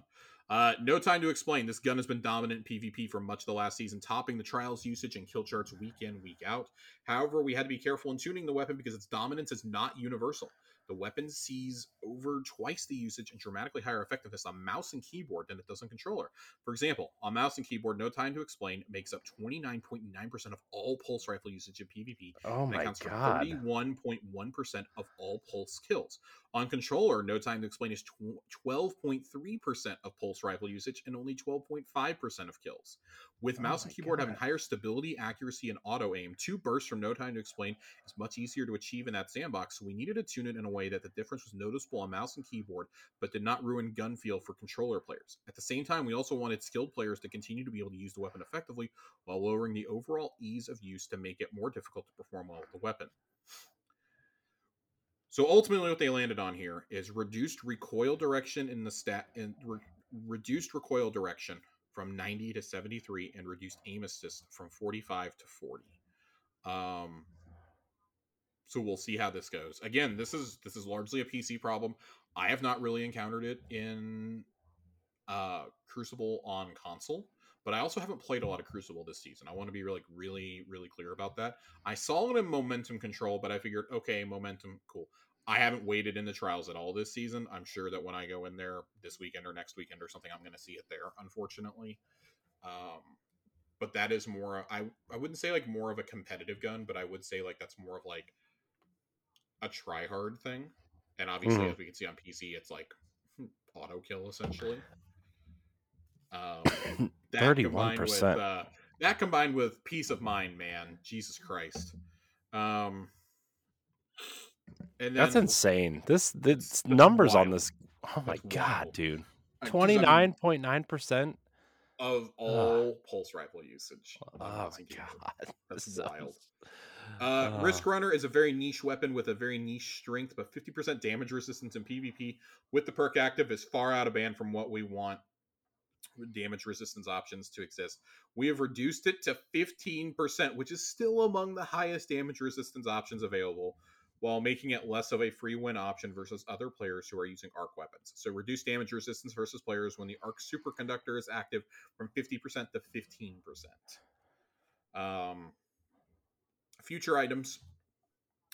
Uh, no time to explain. This gun has been dominant in PvP for much of the last season, topping the trials usage and kill charts week in, week out. However, we had to be careful in tuning the weapon because its dominance is not universal. The weapon sees over twice the usage and dramatically higher effectiveness on mouse and keyboard than it does on controller. For example, on mouse and keyboard, No Time to Explain makes up 29.9% of all pulse rifle usage in PvP Oh and my accounts god. for 31.1% of all pulse kills. On controller, No Time to Explain is 12.3% of pulse rifle usage and only 12.5% of kills. With Oh mouse and keyboard having higher stability, accuracy, and auto aim, two bursts from No Time to Explain is much easier to achieve in that sandbox, so we needed to tune it in a way that the difference was noticeable on mouse and keyboard, but did not ruin gun feel for controller players. At the same time, we also wanted skilled players to continue to be able to use the weapon effectively while lowering the overall ease of use to make it more difficult to perform well with the weapon. So ultimately, what they landed on here is reduced recoil direction in the stat and re- reduced recoil direction from 90 to 73 and reduced aim assist from 45 to 40. Um, so we'll see how this goes. Again, this is this is largely a PC problem. I have not really encountered it in uh, Crucible on console, but I also haven't played a lot of Crucible this season. I want to be like really really clear about that. I saw it in momentum control, but I figured okay, momentum, cool. I haven't waited in the trials at all this season. I'm sure that when I go in there this weekend or next weekend or something, I'm going to see it there. Unfortunately, um, but that is more. I I wouldn't say like more of a competitive gun, but I would say like that's more of like a try hard thing. And obviously, Mhm. as we can see on PC, it's like auto kill essentially. Um, with 31%. uh, that combined with peace of mind, man, Jesus Christ. Um, and then That's insane. This the numbers on this. Oh my That's god, wild. dude. uh, 'cause, I Twenty mean, nine point nine percent. of all pulse rifle usage. Oh my god. That's This is- wild. Uh, Risk Runner is a very niche weapon with a very niche strength, but 50% damage resistance in PvP with the perk active is far out of band from what we want damage resistance options to exist. We have reduced it to 15%, which is still among the highest damage resistance options available, while making it less of a free win option versus other players who are using arc weapons. So reduce damage resistance versus players when the arc superconductor is active from 50% to 15%. Um, future items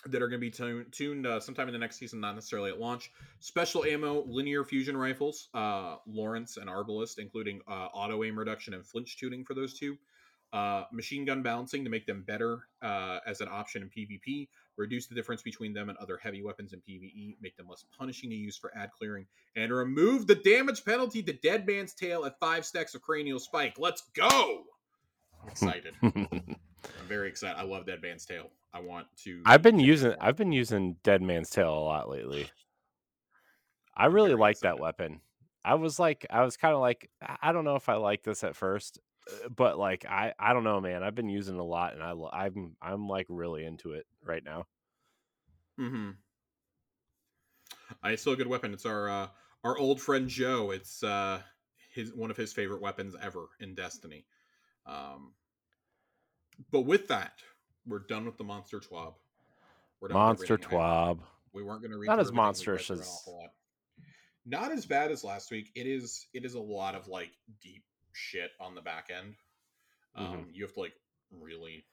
that are going to be tun- tuned uh, sometime in the next season, not necessarily at launch. Special ammo, linear fusion rifles, uh, Lorentz and Arbalest, including uh, auto aim reduction and flinch tuning for those two. Uh, machine gun balancing to make them better uh, as an option in PvP. Reduce the difference between them and other heavy weapons in PvE. Make them less punishing to use for ad clearing. And remove the damage penalty to Dead Man's Tale at five stacks of Cranial Spike. Let's go! I'm excited. I'm very excited. I love Dead Man's Tale. I want to. I've been using. I've been using Dead Man's Tale a lot lately. I really like that weapon. I was like I was kind of like I don't know if I like this at first. but like I I don't know, man. I've been using it a lot, and I I'm I'm like really into it right now. Mm-hmm. It's still a good weapon. It's our uh, our old friend Joe. It's uh, his one of his favorite weapons ever in Destiny. Um, but with that, we're done with the monster twab. Monster twab. We weren't going to read not as monstrous as not as bad as last week. It is it is a lot of like deep shit on the back end. Um, mm-hmm. You have to like really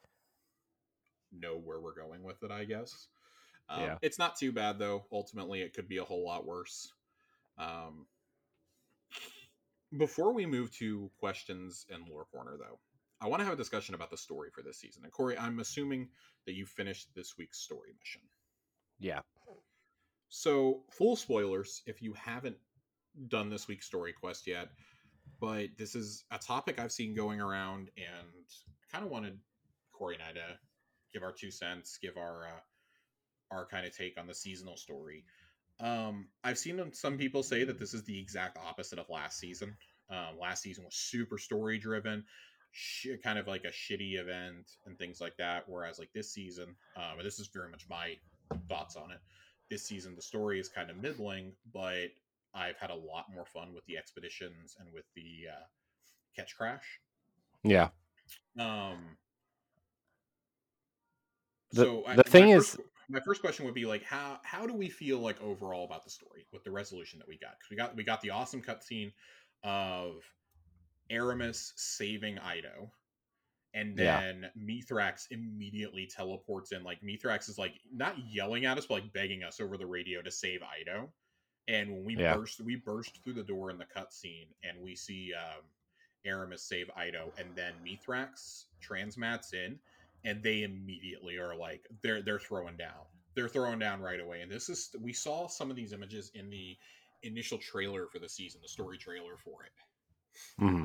know where we're going with it, I guess. Um, yeah. It's not too bad though. Ultimately, it could be a whole lot worse. Um, before we move to questions and lore corner, though, I want to have a discussion about the story for this season. And Corey, I'm assuming that you finished this week's story mission. Yeah. So, full spoilers if you haven't done this week's story quest yet, but this is a topic I've seen going around and I kind of wanted Corey and I to give our two cents, give our uh, our kind of take on the seasonal story. Um, I've seen some people say that this is the exact opposite of last season. Um, last season was super story driven, sh- kind of like a shitty event and things like that. Whereas like this season, um, this is very much my thoughts on it. This season, the story is kind of middling, but I've had a lot more fun with the expeditions and with the uh, Ketchcrash. Yeah. Um. The, so the I, thing is, first, my first question would be like, how how do we feel like overall about the story with the resolution that we got? Because we got we got the awesome cutscene of Eramis saving Eido. and then yeah. Mithrax immediately teleports in. Like Mithrax is like not yelling at us, but like begging us over the radio to save Eido. And when we yeah. burst, we burst through the door in the cutscene, and we see um, Eramis save Eido, and then Mithrax transmats in, and they immediately are like they're they're throwing down. They're throwing down right away. And this is we saw some of these images in the initial trailer for the season, the story trailer for it. Mm-hmm.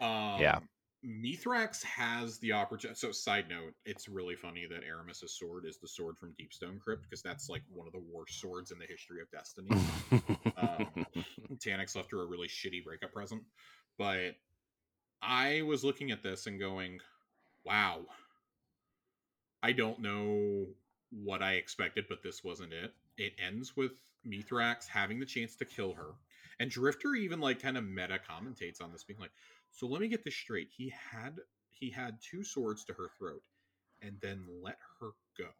Um, yeah. Mithrax has the opportunity. So, side note, it's really funny that Eramis's sword is the sword from Deepstone Crypt because that's like one of the worst swords in the history of Destiny. um, Taniks left her a really shitty breakup present, but I was looking at this and going, "Wow, I don't know what I expected, but this wasn't it." It ends with Mithrax having the chance to kill her, and Drifter even like kind of meta commentates on this, being like so let me get this straight. He had he had two swords to her throat and then let her go.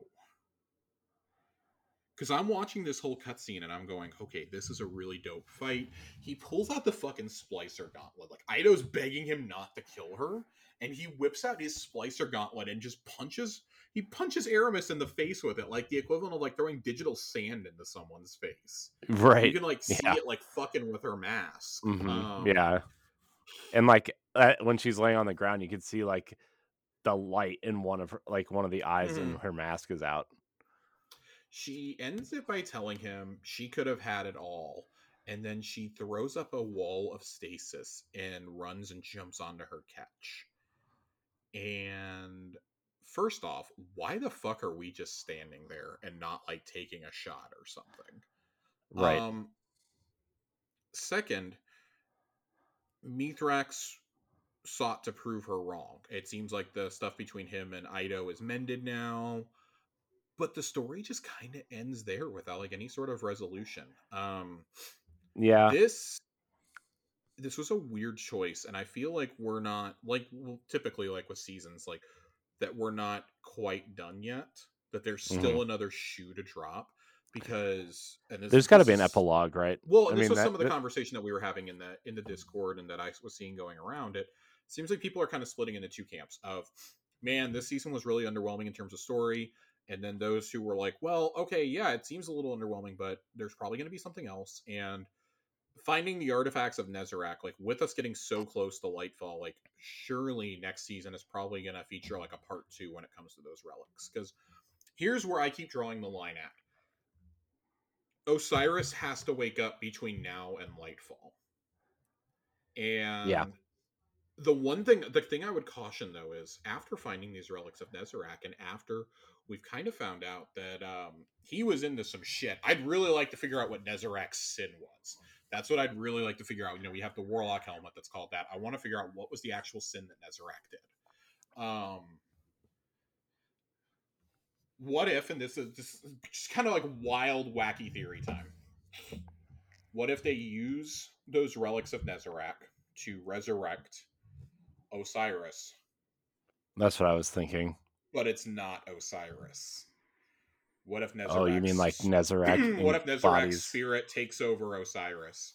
Because I'm watching this whole cutscene and I'm going, okay, this is a really dope fight. He pulls out the fucking splicer gauntlet. Like Eido's begging him not to kill her, and he whips out his splicer gauntlet and just punches. He punches Eramis in the face with it, like the equivalent of like throwing digital sand into someone's face. Right. You can like see yeah. it like fucking with her mask. Mm-hmm. Um, yeah and like uh, when she's laying on the ground, you can see like the light in one of her, like one of the eyes mm-hmm. and her mask is out. She ends it by telling him she could have had it all, and then she throws up a wall of stasis and runs and jumps onto her catch. And first off, why the fuck are we just standing there and not like taking a shot or something? Right. Um, second, Mithrax sought to prove her wrong. It seems like the stuff between him and Eido is mended now, but the story just kind of ends there without like any sort of resolution. Um yeah. This this was a weird choice and I feel like we're not like well, typically like with seasons like that we're not quite done yet, that there's still mm-hmm. another shoe to drop because and there's got to be an epilogue, right? Well, I this mean, was that, some of the that... conversation that we were having in the in the mm-hmm. Discord and that I was seeing going around. It seems like people are kind of splitting into two camps of, man, this season was really underwhelming in terms of story, and then those who were like, well, okay, yeah, it seems a little underwhelming, but there's probably going to be something else, and finding the artifacts of Nezarec, like with us getting so close to Lightfall, like surely next season is probably going to feature like a part two when it comes to those relics. Because here's where I keep drawing the line at Osiris has to wake up between now and Lightfall. And yeah. the one thing the thing I would caution though is after finding these relics of Nezarec and after we've kind of found out that um, he was into some shit. I'd really like to figure out what Nezarec's sin was. That's what I'd really like to figure out. You know, we have the Warlock helmet that's called that. I want to figure out what was the actual sin that Nezarec did. Um, what if, and this is just, just kind of like wild, wacky theory time. What if they use those relics of Nezarec to resurrect Osiris, That's what I was thinking. but it's not Osiris? What if Nezarec? Oh, you mean like Nezarec? what if Nezarec's bodies? spirit takes over Osiris?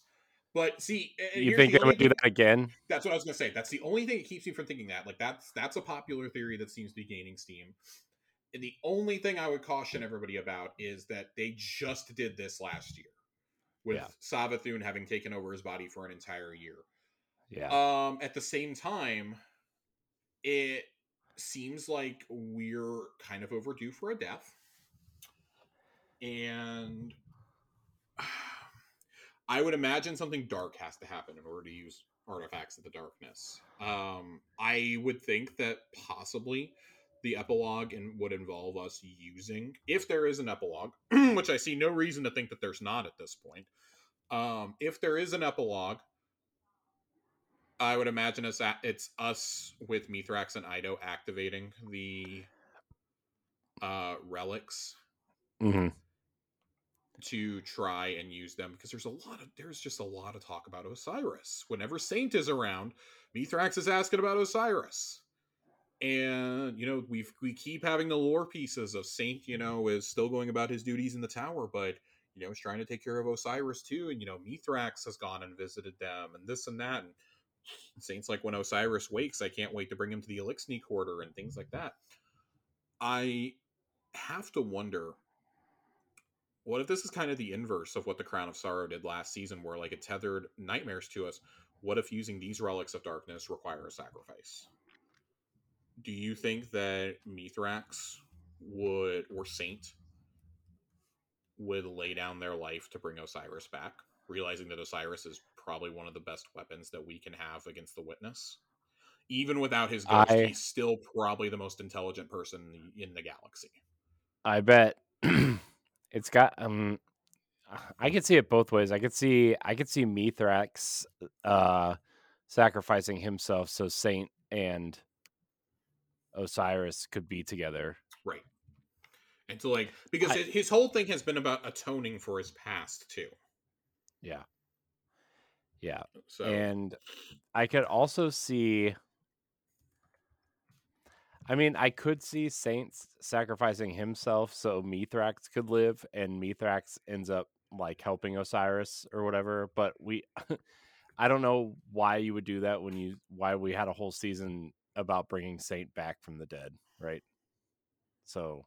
But see, You think the they would do that again? That's what I was gonna say. That's the only thing that keeps me from thinking that. Like that's that's a popular theory that seems to be gaining steam. And the only thing I would caution everybody about is that they just did this last year with Yeah. Savathun having taken over his body for an entire year. Yeah. Um, at the same time, it seems like we're kind of overdue for a death. And I would imagine something dark has to happen in order to use artifacts of the darkness. Um, I would think that possibly the epilogue and would involve us using, if there is an epilogue, which I see no reason to think that there's not at this point. Um, if there is an epilogue, I would imagine it's it's us with Mithrax and Eido activating the uh relics mm-hmm. to try and use them because there's a lot of there's just a lot of talk about Osiris. Whenever Saint is around, Mithrax is asking about Osiris. And you know, we we keep having the lore pieces of Saint, you mm-hmm. know, is still going about his duties in the tower, but you know, is trying to take care of Osiris too. And you know, Mithrax has gone and visited them and this and that. And Saint's like when Osiris wakes, I can't wait to bring him to the Eliksni quarter and things like that. I have to wonder what if this is kind of the inverse of what the Crown of Sorrow did last season, where like it tethered nightmares to us? What if using these relics of darkness require a sacrifice? Do you think that Mithrax would or Saint would lay down their life to bring Osiris back, realizing that Osiris is probably one of the best weapons that we can have against the Witness? Even without his ghost, I- he's still probably the most intelligent person in the, in the galaxy. I bet it's got um I could see it both ways. I could see I could see Mithrax uh sacrificing himself so Saint and Osiris could be together. Right. And to like because I- his whole thing has been about atoning for his past too. Yeah. Yeah. So And I could also see I mean, I could see Saints sacrificing himself so Mithrax could live and Mithrax ends up like helping Osiris or whatever, but we I don't know why you would do that when you why we had a whole season about bringing Saint back from the dead, right? So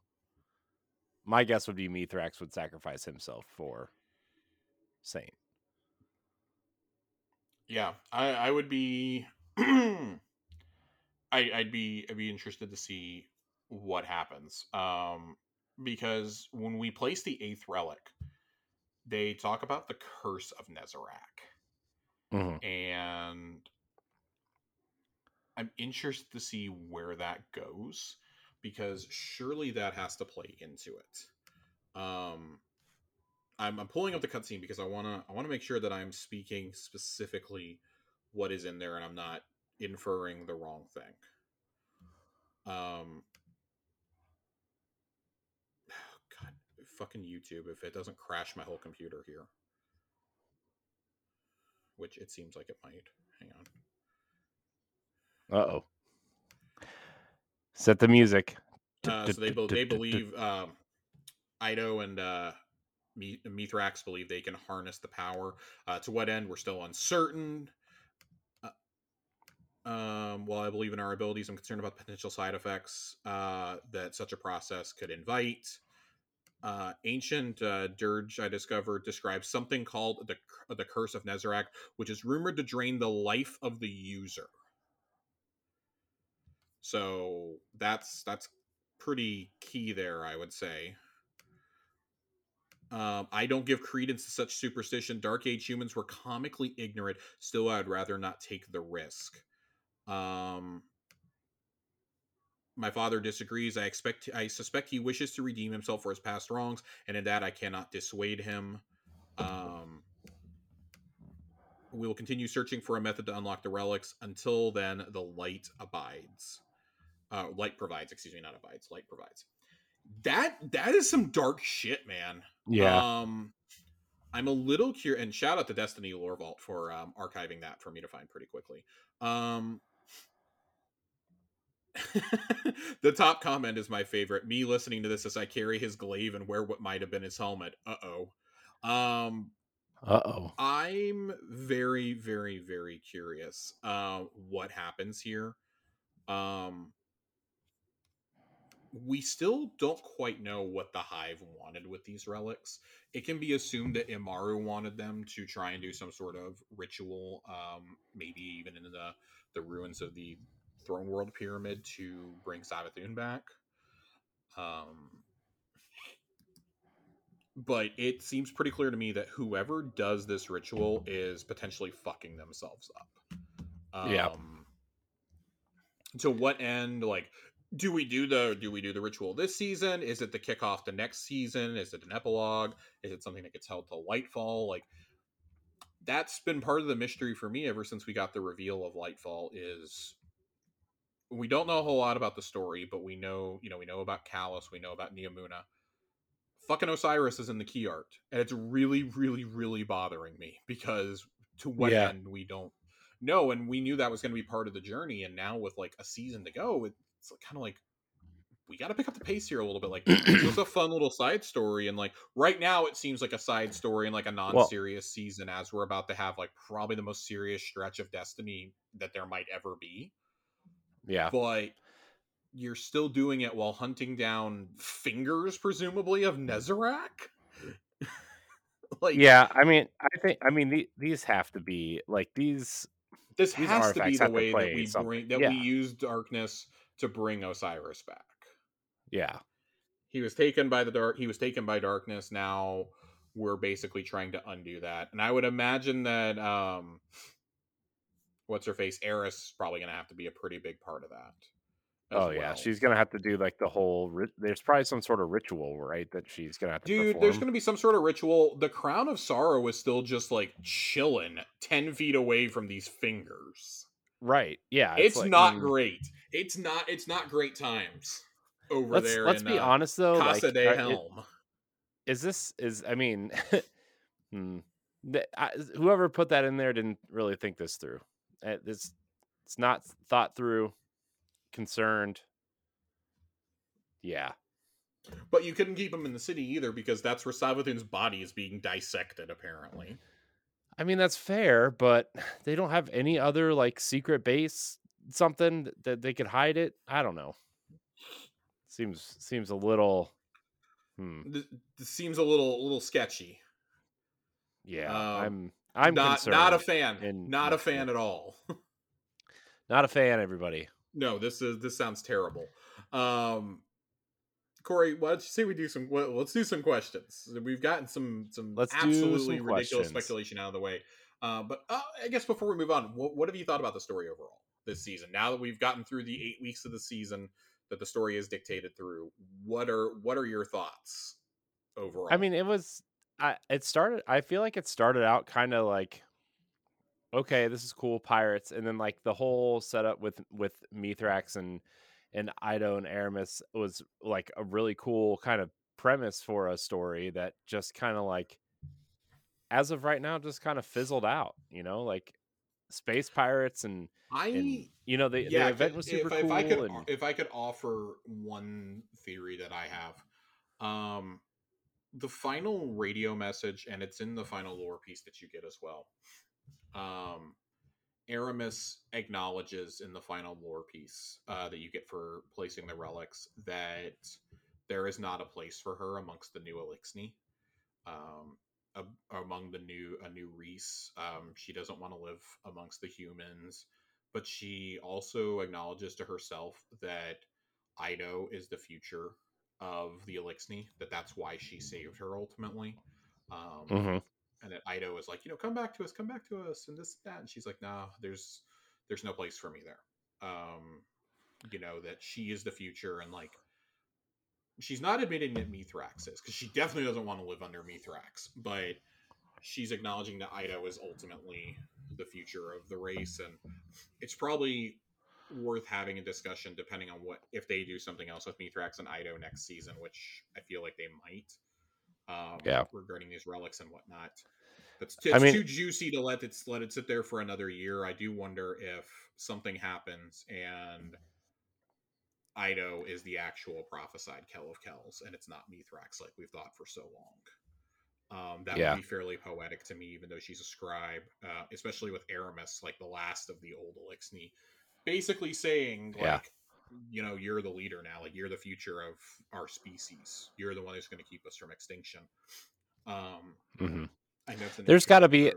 my guess would be Mithrax would sacrifice himself for Saint. yeah, I I would be I I'd be I'd be interested to see what happens. Um because when we place the eighth relic, they talk about the curse of Nezarec. Mhm. and I'm interested to see where that goes because surely that has to play into it. Um, I'm, I'm pulling up the cutscene because I wanna I wanna make sure that I'm speaking specifically what is in there and I'm not inferring the wrong thing. Um, God, fucking YouTube! If it doesn't crash my whole computer here which it seems like it might. Hang on. Uh oh. Set the music. Uh, so they they believe um, Eido and uh, Mithrax believe they can harness the power. Uh, to what end, we're still uncertain. Uh, um, while I believe in our abilities, I'm concerned about the potential side effects uh, that such a process could invite. Uh, ancient uh, dirge I discovered describes something called the the curse of Nezarec, which is rumored to drain the life of the user. So that's that's pretty key there, I would say. Um, I don't give credence to such superstition. Dark Age humans were comically ignorant. Still, I'd rather not take the risk. Um, my father disagrees. I expect, I suspect he wishes to redeem himself for his past wrongs, and in that I cannot dissuade him. Um, We will continue searching for a method to unlock the relics. Until then, the light abides. Uh, light provides, excuse me, not abides. Light provides. That that is some dark shit, man. Yeah. Um, I'm a little curious, and shout out to Destiny Lore Vault for um, archiving that for me to find pretty quickly. Um, the top comment is my favorite. Me listening to this as I carry his glaive and wear what might have been his helmet. Uh oh. Um, uh oh. I'm very, very, very curious. Uh, what happens here? Um, we still don't quite know what the hive wanted with these relics. It can be assumed that Immaru wanted them to try and do some sort of ritual um, maybe even in the the ruins of the throne world pyramid to bring savathun back. Um, but it seems pretty clear to me that whoever does this ritual is potentially fucking themselves up. Um, Yeah. to what end? Like do we do the do we do the ritual this season? Is it the kickoff to next season? Is it an epilogue? Is it something that gets held to lightfall? Like that's been part of the mystery for me ever since we got the reveal of lightfall is we don't know a whole lot about the story but we know you know we know about Calus we know about Neomuna. Fucking Osiris is in the key art and it's really really really bothering me because to what Yeah. end we don't know and we knew that was going to be part of the journey and now with like a season to go it's kind of like we got to pick up the pace here a little bit like this was a fun little side story and like right now it seems like a side story and like a non-serious season as we're about to have like probably the most serious stretch of destiny that there might ever be Yeah. but you're still doing it while hunting down fingers presumably of mm. Nezarec like Yeah. I mean, I think. I mean, the, these have to be like these. this these has to be the way that we bring that Yeah. we use darkness to bring Osiris back Yeah. he was taken by the dark he was taken by darkness now we're basically trying to undo that and i would imagine that um what's her face eris is probably going to have to be a pretty big part of that Oh yeah. She's gonna have to do like the whole. Ri- there's probably some sort of ritual, right? That she's gonna have to dude perform. there's going to be some sort of ritual the crown of sorrow is still just like chilling 10 feet away from these fingers Right. Yeah. it's, like, not mm, great it's not it's not great times over Let's there let's in, be uh, honest though. casa like, de helm is this is I mean, hmm, I, whoever put that in there didn't really think this through. Uh, It's it's not thought through, concerned. Yeah. But you couldn't keep him in the city either because that's where Savathun's body is being dissected, apparently. I mean that's fair, but they don't have any other like secret base, something that they could hide it. I don't know. Seems seems a little. Hmm. This seems a little a little sketchy. Yeah, Um, I'm I'm not concerned. not a fan. and not a fan at all. Not a fan. Everybody. no, this is this sounds terrible. Um Corey, why don't you say we do some well, let's do some questions. We've gotten some some Let's absolutely some ridiculous questions. speculation out of the way. Uh, but uh, I guess before we move on, what, what have you thought about the story overall this season? Now that we've gotten through the eight weeks of the season that the story is dictated through, what are what are your thoughts overall? I mean, it was. I it started. I feel like it started out kind of like, okay, this is cool, pirates, and then like the whole setup with with Mithrax and and Eido and Eramis was like a really cool kind of premise for a story that just kind of like, as of right now, just kind of fizzled out. You know, like space pirates and I and you know the, yeah, the event was super if, cool. If I could, and, if I could offer one theory that I have, um, the final radio message, and it's in the final lore piece that you get as well. Um, Eramis acknowledges in the final lore piece uh, that you get for placing the relics that there is not a place for her amongst the new Eliksni. Um, a- among the new a new Reese, um, she doesn't want to live amongst the humans but she also acknowledges to herself that Eido is the future of the Eliksni, that that's why she saved her ultimately. Um, Mhm. And that Eido is like, you know, come back to us, come back to us, and this, that. And she's like, nah, there's, there's no place for me there. Um, you know, that she is the future and like, she's not admitting that Mithrax is, because she definitely doesn't want to live under Mithrax, but she's acknowledging that Eido is ultimately the future of the race, and it's probably worth having a discussion depending on what if they do something else with Mithrax and Eido next season, which I feel like they might. Um, Yeah. regarding these relics and whatnot. It's, it's I mean- too juicy to let it let it sit there for another year. I do wonder if something happens and Eido is the actual prophesied Kel of Kells, and it's not Mithrax like we've thought for so long. Um, that Yeah. would be fairly poetic to me, even though she's a scribe, uh, especially with Eramis, like the last of the old Eliksni, basically saying, like, Yeah. You know, you're the leader now, like you're the future of our species. You're the one who's going to keep us from extinction. Um, hmm I know There's gotta be-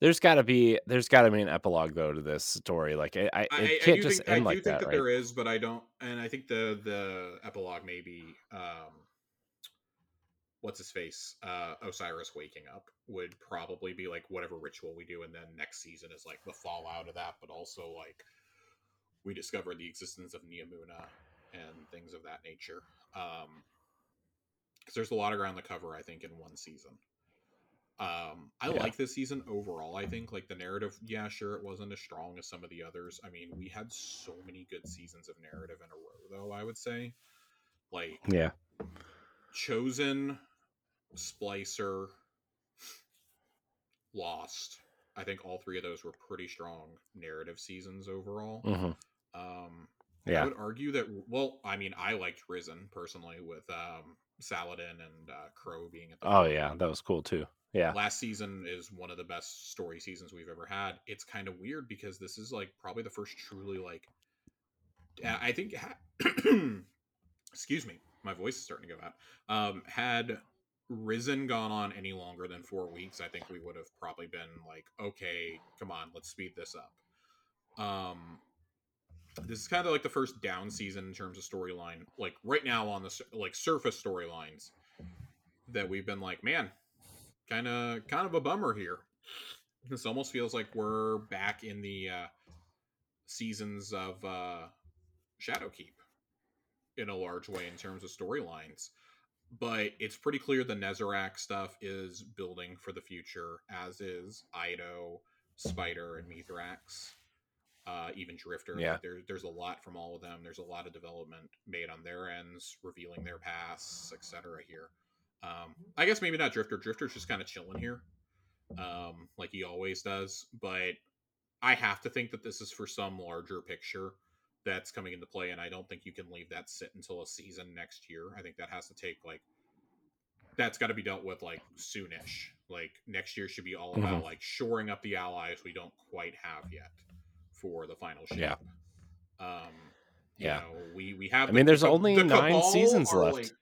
There's got to be there's got to be an epilogue though to this story. Like I, I, I can't do just think, end I do like think that, that right? there is, but I don't, and I think the the epilogue maybe, um, what's his face, uh, Osiris waking up would probably be like whatever ritual we do, and then next season is like the fallout of that, but also like we discover the existence of Neomuna and things of that nature. Um, because there's a lot of ground to cover, I think, in one season. Um, I Yeah. like this season overall. I think like the narrative, yeah, sure, it wasn't as strong as some of the others. I mean, we had so many good seasons of narrative in a row, though. I would say, like Yeah. Chosen, Splicer, Lost. I think all three of those were pretty strong narrative seasons overall. hmm Um, yeah. I would argue that. Well, I mean, I liked Risen personally with um, Saladin and uh, Crow being at the. Oh yeah, that was cool too. Yeah. Last season is one of the best story seasons we've ever had. It's kind of weird because this is like probably the first truly like. I think. Ha- excuse me, my voice is starting to go out. Um, had Risen gone on any longer than four weeks, I think we would have probably been like, okay, come on, let's speed this up. Um, this is kind of like the first down season in terms of storyline. Like right now on the like surface storylines that we've been like, man, kind of kind of a bummer here. This almost feels like we're back in the uh, seasons of uh, Shadowkeep in a large way in terms of storylines. But it's pretty clear the Nezarec stuff is building for the future, as is Eido, Spider, and Mithrax. Uh, even Drifter. Yeah. Like, there, there's a lot from all of them. There's a lot of development made on their ends, revealing their pasts, etc. Here. Um, I guess maybe not Drifter. Drifter's just kind of chilling here, um, like he always does. But I have to think that this is for some larger picture that's coming into play, and I don't think you can leave that sit until a season next year. I think that has to take like that's got to be dealt with like soonish. Like next year should be all about Mhm. like shoring up the allies we don't quite have yet for the final shape. Yeah. Um, Yeah. know, we we have. I mean, there's the- only the nine seasons left.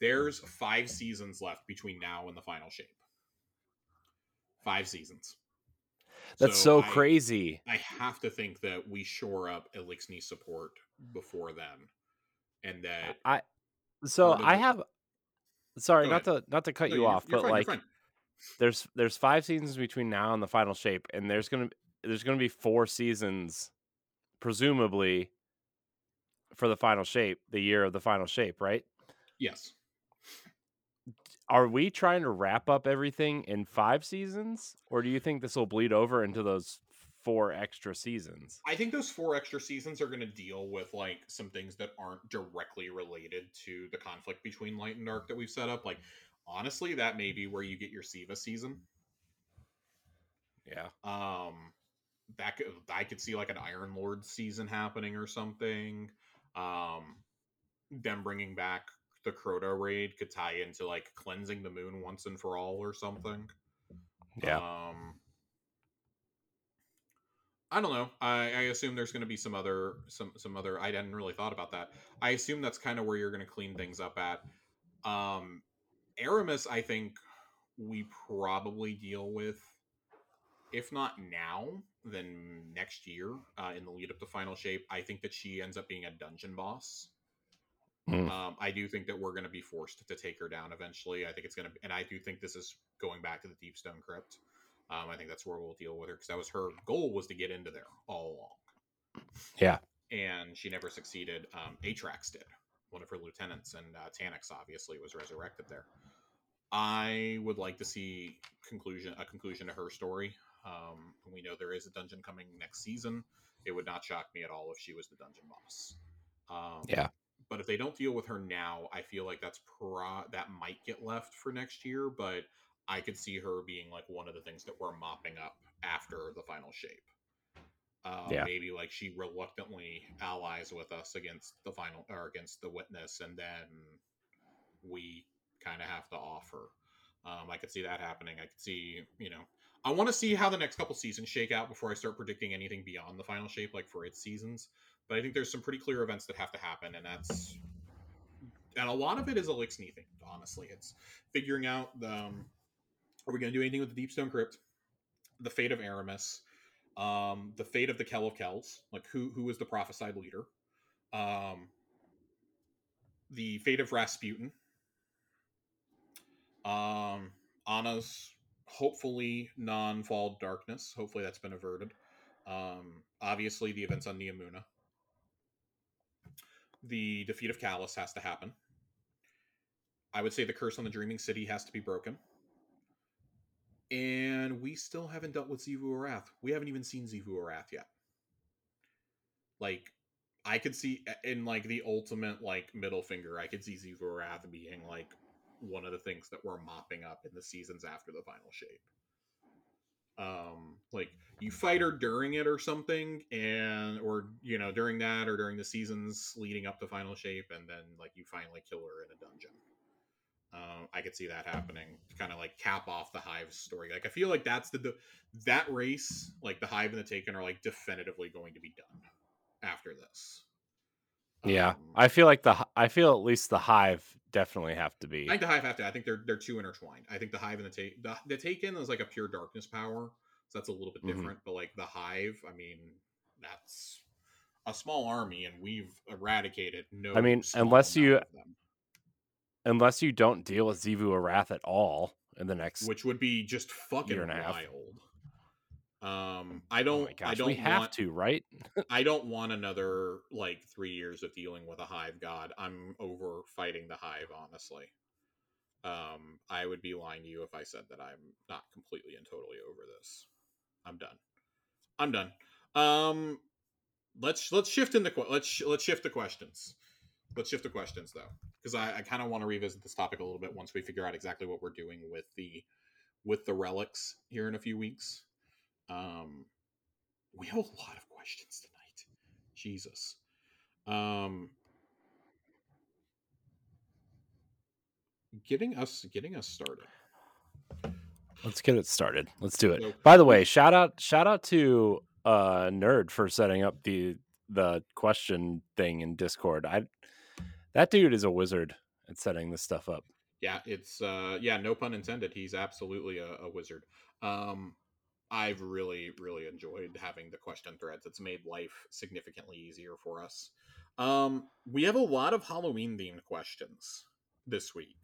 there's five seasons left between now and the final shape. Five seasons. That's so, I- crazy. I have to think that we shore up Eliksni support before then, and that I so I the- have sorry, not to not to cut No, you off, but fine, like there's there's five seasons between now and the final shape, and there's gonna there's gonna be four seasons, presumably, for the final shape, the year of the final shape, right? yes, Are we trying to wrap up everything in five seasons, or do you think this will bleed over into those four extra seasons? I think those four extra seasons are going to deal with like some things that aren't directly related to the conflict between light and dark that we've set up. Like, honestly, that may be where you get your Siva season. Yeah, Um, that could, I could see like an Iron Lord season happening or something. Um, them bringing back the Crota raid could tie into like cleansing the moon once and for all or something. yeah, Um, I don't know. I, I assume there's going to be some other some some other. I hadn't really thought about that. I assume that's kind of where you're going to clean things up at. Um, Eramis, I think we probably deal with, if not now, then next year uh, in the lead up to Final Shape. I think that she ends up being a dungeon boss. Mm. Um, I do think that we're going to be forced to take her down eventually. I think it's going to, and I do think this is going back to the Deep Stone Crypt. Um, I think that's where we'll deal with her because that was her goal was to get into there all along. Yeah. and she never succeeded. Um, Atraks did. One of her lieutenants, and uh, Taniks obviously was resurrected there. I would like to see conclusion a conclusion to her story. Um, we know there is a dungeon coming next season. It would not shock me at all if she was the dungeon boss. Um, Yeah. But if they don't deal with her now, I feel like that's pro that might get left for next year. But I could see her being like one of the things that we're mopping up after the final shape. Uh, Yeah. Maybe like she reluctantly allies with us against the final or against the witness, and then we kind of have to offer. Um, I could see that happening. I could see, you know, I want to see how the next couple seasons shake out before I start predicting anything beyond the final shape, like for its seasons. But I think there's some pretty clear events that have to happen, and that's and a lot of it is Eliksni thing. Honestly, it's figuring out the um, are we going to do anything with the Deepstone Crypt, the fate of Eramis, um, the fate of the Kell of Kells, like who who is the prophesied leader, um, the fate of Rasputin, um, Anna's hopefully non-fall darkness. Hopefully that's been averted. Um, obviously the events on Neomuna. The defeat of Calus has to happen. I would say the curse on the Dreaming City has to be broken. And we still haven't dealt with Xivu Arath. We haven't even seen Xivu Arath yet. Like, I could see in like the ultimate like middle finger, I could see Xivu Arath being like one of the things that we're mopping up in the seasons after the final shape. Um, like you fight her during it or something, and or you know during that or during the seasons leading up to final shape, and then like you finally kill her in a dungeon. Um, I could see that happening to kind of like cap off the Hive's story. Like I feel like that's the, the that race, like the Hive and the Taken, are like definitively going to be done after this. Yeah, Um, I feel like the I feel at least the hive definitely have to be. I think the Hive have to. I think they're they're too intertwined. I think the Hive and the take the, the Taken is like a pure darkness power, so that's a little bit Mhm. different. But like the Hive, I mean, that's a small army, and we've eradicated no. I mean, unless you- amount of them, Unless you don't deal with Xivu Arath at all in the next. which would be just fucking Year and a half. wild. Um, I oh don't. my gosh, I don't we have want, to, right? I don't want another like three years of dealing with a hive god. I'm over fighting the hive, honestly. Um, I would be lying to you if I said that I'm not completely and totally over this. I'm done. I'm done. Um, let's let's shift into let's let's shift the questions. Let's shift the questions though, because I, I kind of want to revisit this topic a little bit once we figure out exactly what we're doing with the with the relics here in a few weeks. Um, we have a lot of questions tonight. Jesus. Um, getting us getting us started. Let's get it started. Let's do it. So- By the way, shout out shout out to uh Nerd for setting up the the question thing in Discord. I that dude is a wizard at setting this stuff up. Yeah, it's uh yeah, no pun intended. He's absolutely a, a wizard. Um I've really, really enjoyed having the question threads. It's made life significantly easier for us. Um, we have a lot of Halloween themed questions this week.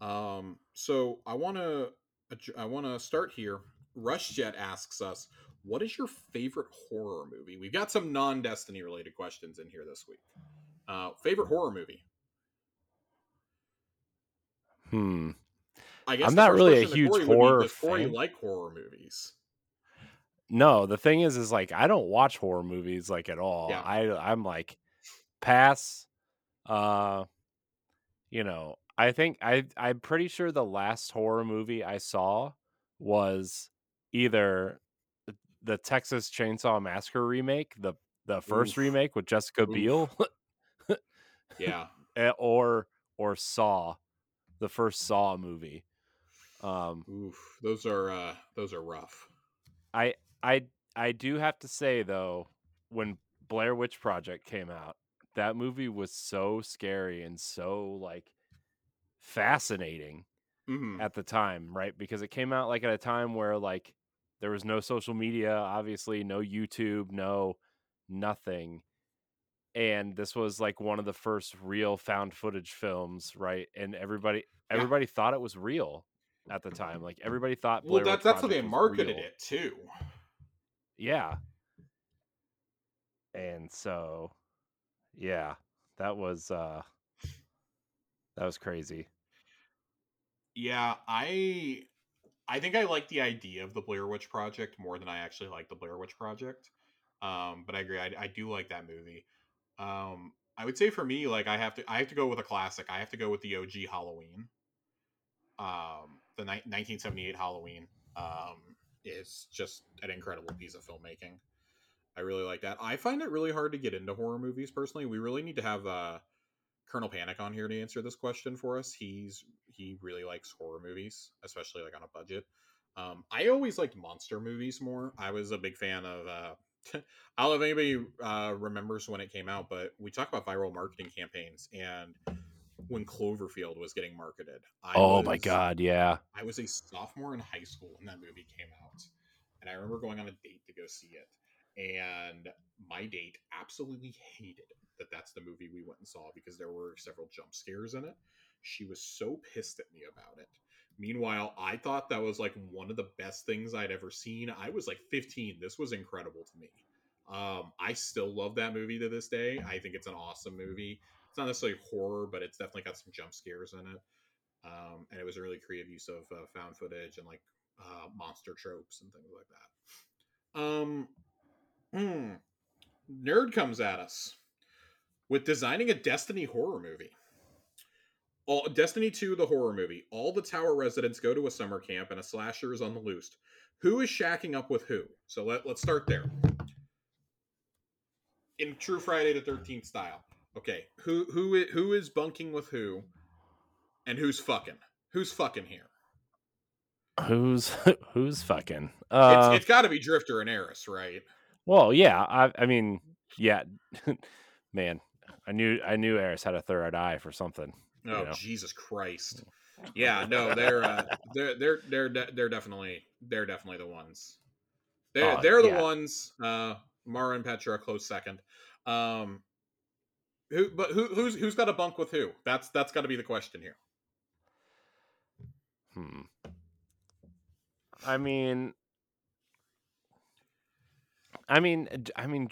Um, so I want to I want to start here. RushJet asks us, "What is your favorite horror movie?" We've got some non-Destiny related questions in here this week. Uh, favorite horror movie? Hmm. I guess I'm not really a huge Corey horror Does Corey fan. like horror movies? No, the thing is is like I don't watch horror movies like at all. Yeah. I I'm like pass uh you know, I think I I'm pretty sure the last horror movie I saw was either the- Texas Chainsaw Massacre remake, the the first Oof. remake with Jessica Oof. Biel, Yeah, eh, or or Saw, the first Saw movie. Um oof, those are uh, those are rough. I I I do have to say though, when Blair Witch Project came out, that movie was so scary and so like fascinating hmm at the time, right? Because it came out like at a time where like there was no social media, obviously, no YouTube, no nothing. And this was like one of the first real found footage films, right? And everybody Yeah. everybody thought it was real at the time. Like everybody thought Well, Blair that, Witch that's how they marketed it too. Yeah. And so yeah, that was uh that was crazy. Yeah, I I think I like the idea of the Blair Witch Project more than I actually like the Blair Witch Project. Um, but I agree, I, I do like that movie. Um, I would say for me, like I have to, I have to go with a classic. I have to go with the OG Halloween. Um, the ni- 1978 Halloween um, is just an incredible piece of filmmaking. I really like that. I find it really hard to get into horror movies personally. We really need to have uh, Colonel Panic on here to answer this question for us. He's he really likes horror movies, especially like on a budget. Um, I always liked monster movies more. I was a big fan of. Uh, I don't know if anybody uh, remembers when it came out, but we talk about viral marketing campaigns and when Cloverfield was getting marketed. I oh was, my god, yeah. I was a sophomore in high school when that movie came out, and I remember going on a date to go see it and my date absolutely hated that that's the movie we went and saw because there were several jump scares in it. She was so pissed at me about it. Meanwhile, I thought that was like one of the best things I'd ever seen. I was like 15. This was incredible to me. Um, I still love that movie to this day. I think it's an awesome movie. It's not necessarily horror, but it's definitely got some jump scares in it. Um, and it was a really creative use of uh, found footage and like uh, monster tropes and things like that. Um, Hmm. Nerd comes at us with designing a Destiny horror movie. All Destiny 2, the horror movie. All the tower residents go to a summer camp and a slasher is on the loose. Who is shacking up with who? So let, let's start there. In true Friday the 13th style. Okay, who who who is bunking with who and who's fucking? Who's fucking here? Who's who's fucking? Uh, it's it's got to be Drifter and Eris, right? Well, yeah. I, I mean, yeah. Man, I knew I knew Eris had a third eye for something. Oh you know? Jesus Christ! Yeah, no, they're uh, they're they're they're de- they're definitely they're definitely the ones. They're oh, they're the yeah. ones. Uh, Mara and Petra close second. Um, who but who who's who's got a bunk with who? That's that's got to be the question here. Hmm. I mean, I mean, I mean,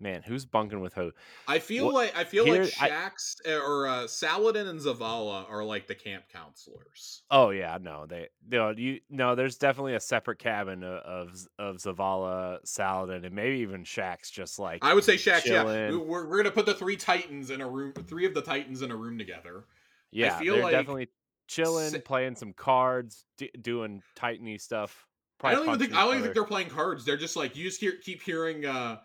man, who's bunking with who? I feel well, like I feel here, like Shaxx I, eh, or uh, Saladin and Zavala are like the camp counselors. Oh yeah, no, they no you no. There's definitely a separate cabin of of Zavala, Saladin, and maybe even Shaxx. Just like I would say Shaxx. Chilling. Yeah, we're we're gonna put the three Titans in a room, three of the Titans in a room together. Yeah, I feel like definitely chilling, playing some cards, d- doing Titany stuff. I don't even think I don't even think they're playing cards. They're just like you just hear, keep hearing uh,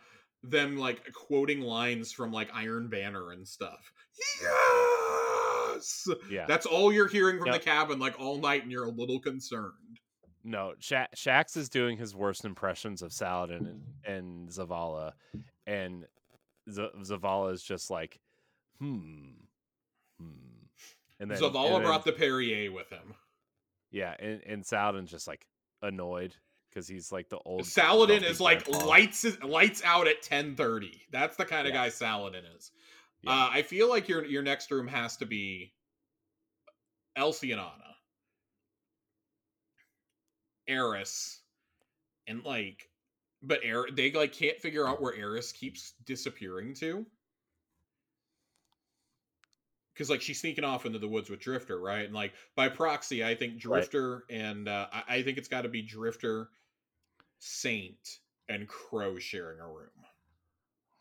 them like quoting lines from like Iron Banner and stuff. Yes. Yeah. That's all you're hearing from yep. the cabin like all night, and you're a little concerned. No, Sha- Shaxx is doing his worst impressions of Saladin and, and Zavala, and Z- Zavala is just like, hmm, hmm. And then Zavala and brought the Perrier with him. Yeah, and, and Saladin's just like, annoyed because he's like the old Saladin is like lights lights out at ten thirty. That's the kind of yeah. guy Saladin is. Yeah. Uh, I feel like your your next room has to be Elsie and Anna, Eris, and like, but er- they like can't figure out where Eris keeps disappearing to because like she's sneaking off into the woods with Drifter, right? And like by proxy, I think Drifter right. and uh, I, I think it's got to be Drifter, Saint, and Crow sharing a room.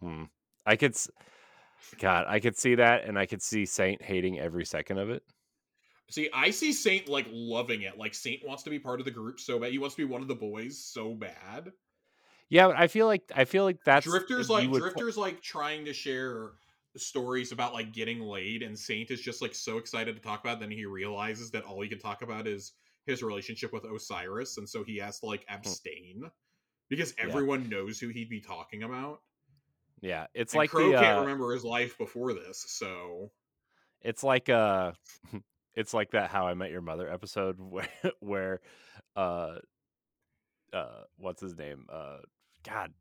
Hmm. I could, God, I could see that, and I could see Saint hating every second of it. See, I see Saint like loving it. Like Saint wants to be part of the group so bad. He wants to be one of the boys so bad. Yeah, I feel like I feel like that's Drifter's like Drifter's like trying to share stories about like getting laid and Saint is just like so excited to talk about it, then he realizes that all he can talk about is his relationship with Osiris and so he has to like hmm. abstain because everyone yeah. knows who he'd be talking about. Yeah, it's and like Crow the, can't uh, remember his life before this, so it's like uh it's like that how I met your mother episode where where uh uh what's his name? Uh god,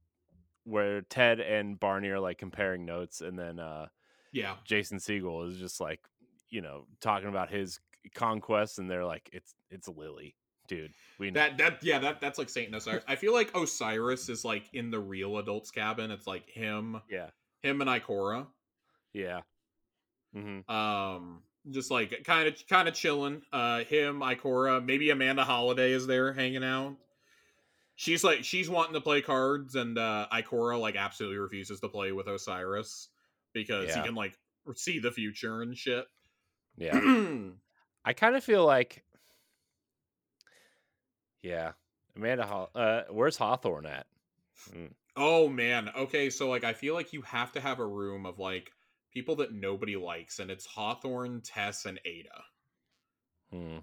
where Ted and Barney are like comparing notes, and then uh, yeah, Jason Segel is just like you know talking about his conquest, and they're like, it's it's Lily, dude. We know. that that yeah that that's like Saint Osiris. I feel like Osiris is like in the real adults cabin. It's like him, yeah, him and Ikora, yeah. Mm-hmm. Um, just like kind of kind of chilling. Uh, him, Ikora, maybe Amanda Holliday is there hanging out. She's like she's wanting to play cards, and uh, Ikora like absolutely refuses to play with Osiris because Yeah. he can like see the future and shit. Yeah. I kind of feel like, yeah, Amanda. Hall- uh, where's Hawthorne at? Mm, oh man. Okay, so like I feel like you have to have a room of like people that nobody likes, and it's Hawthorne, Tess, and Ada. hmm.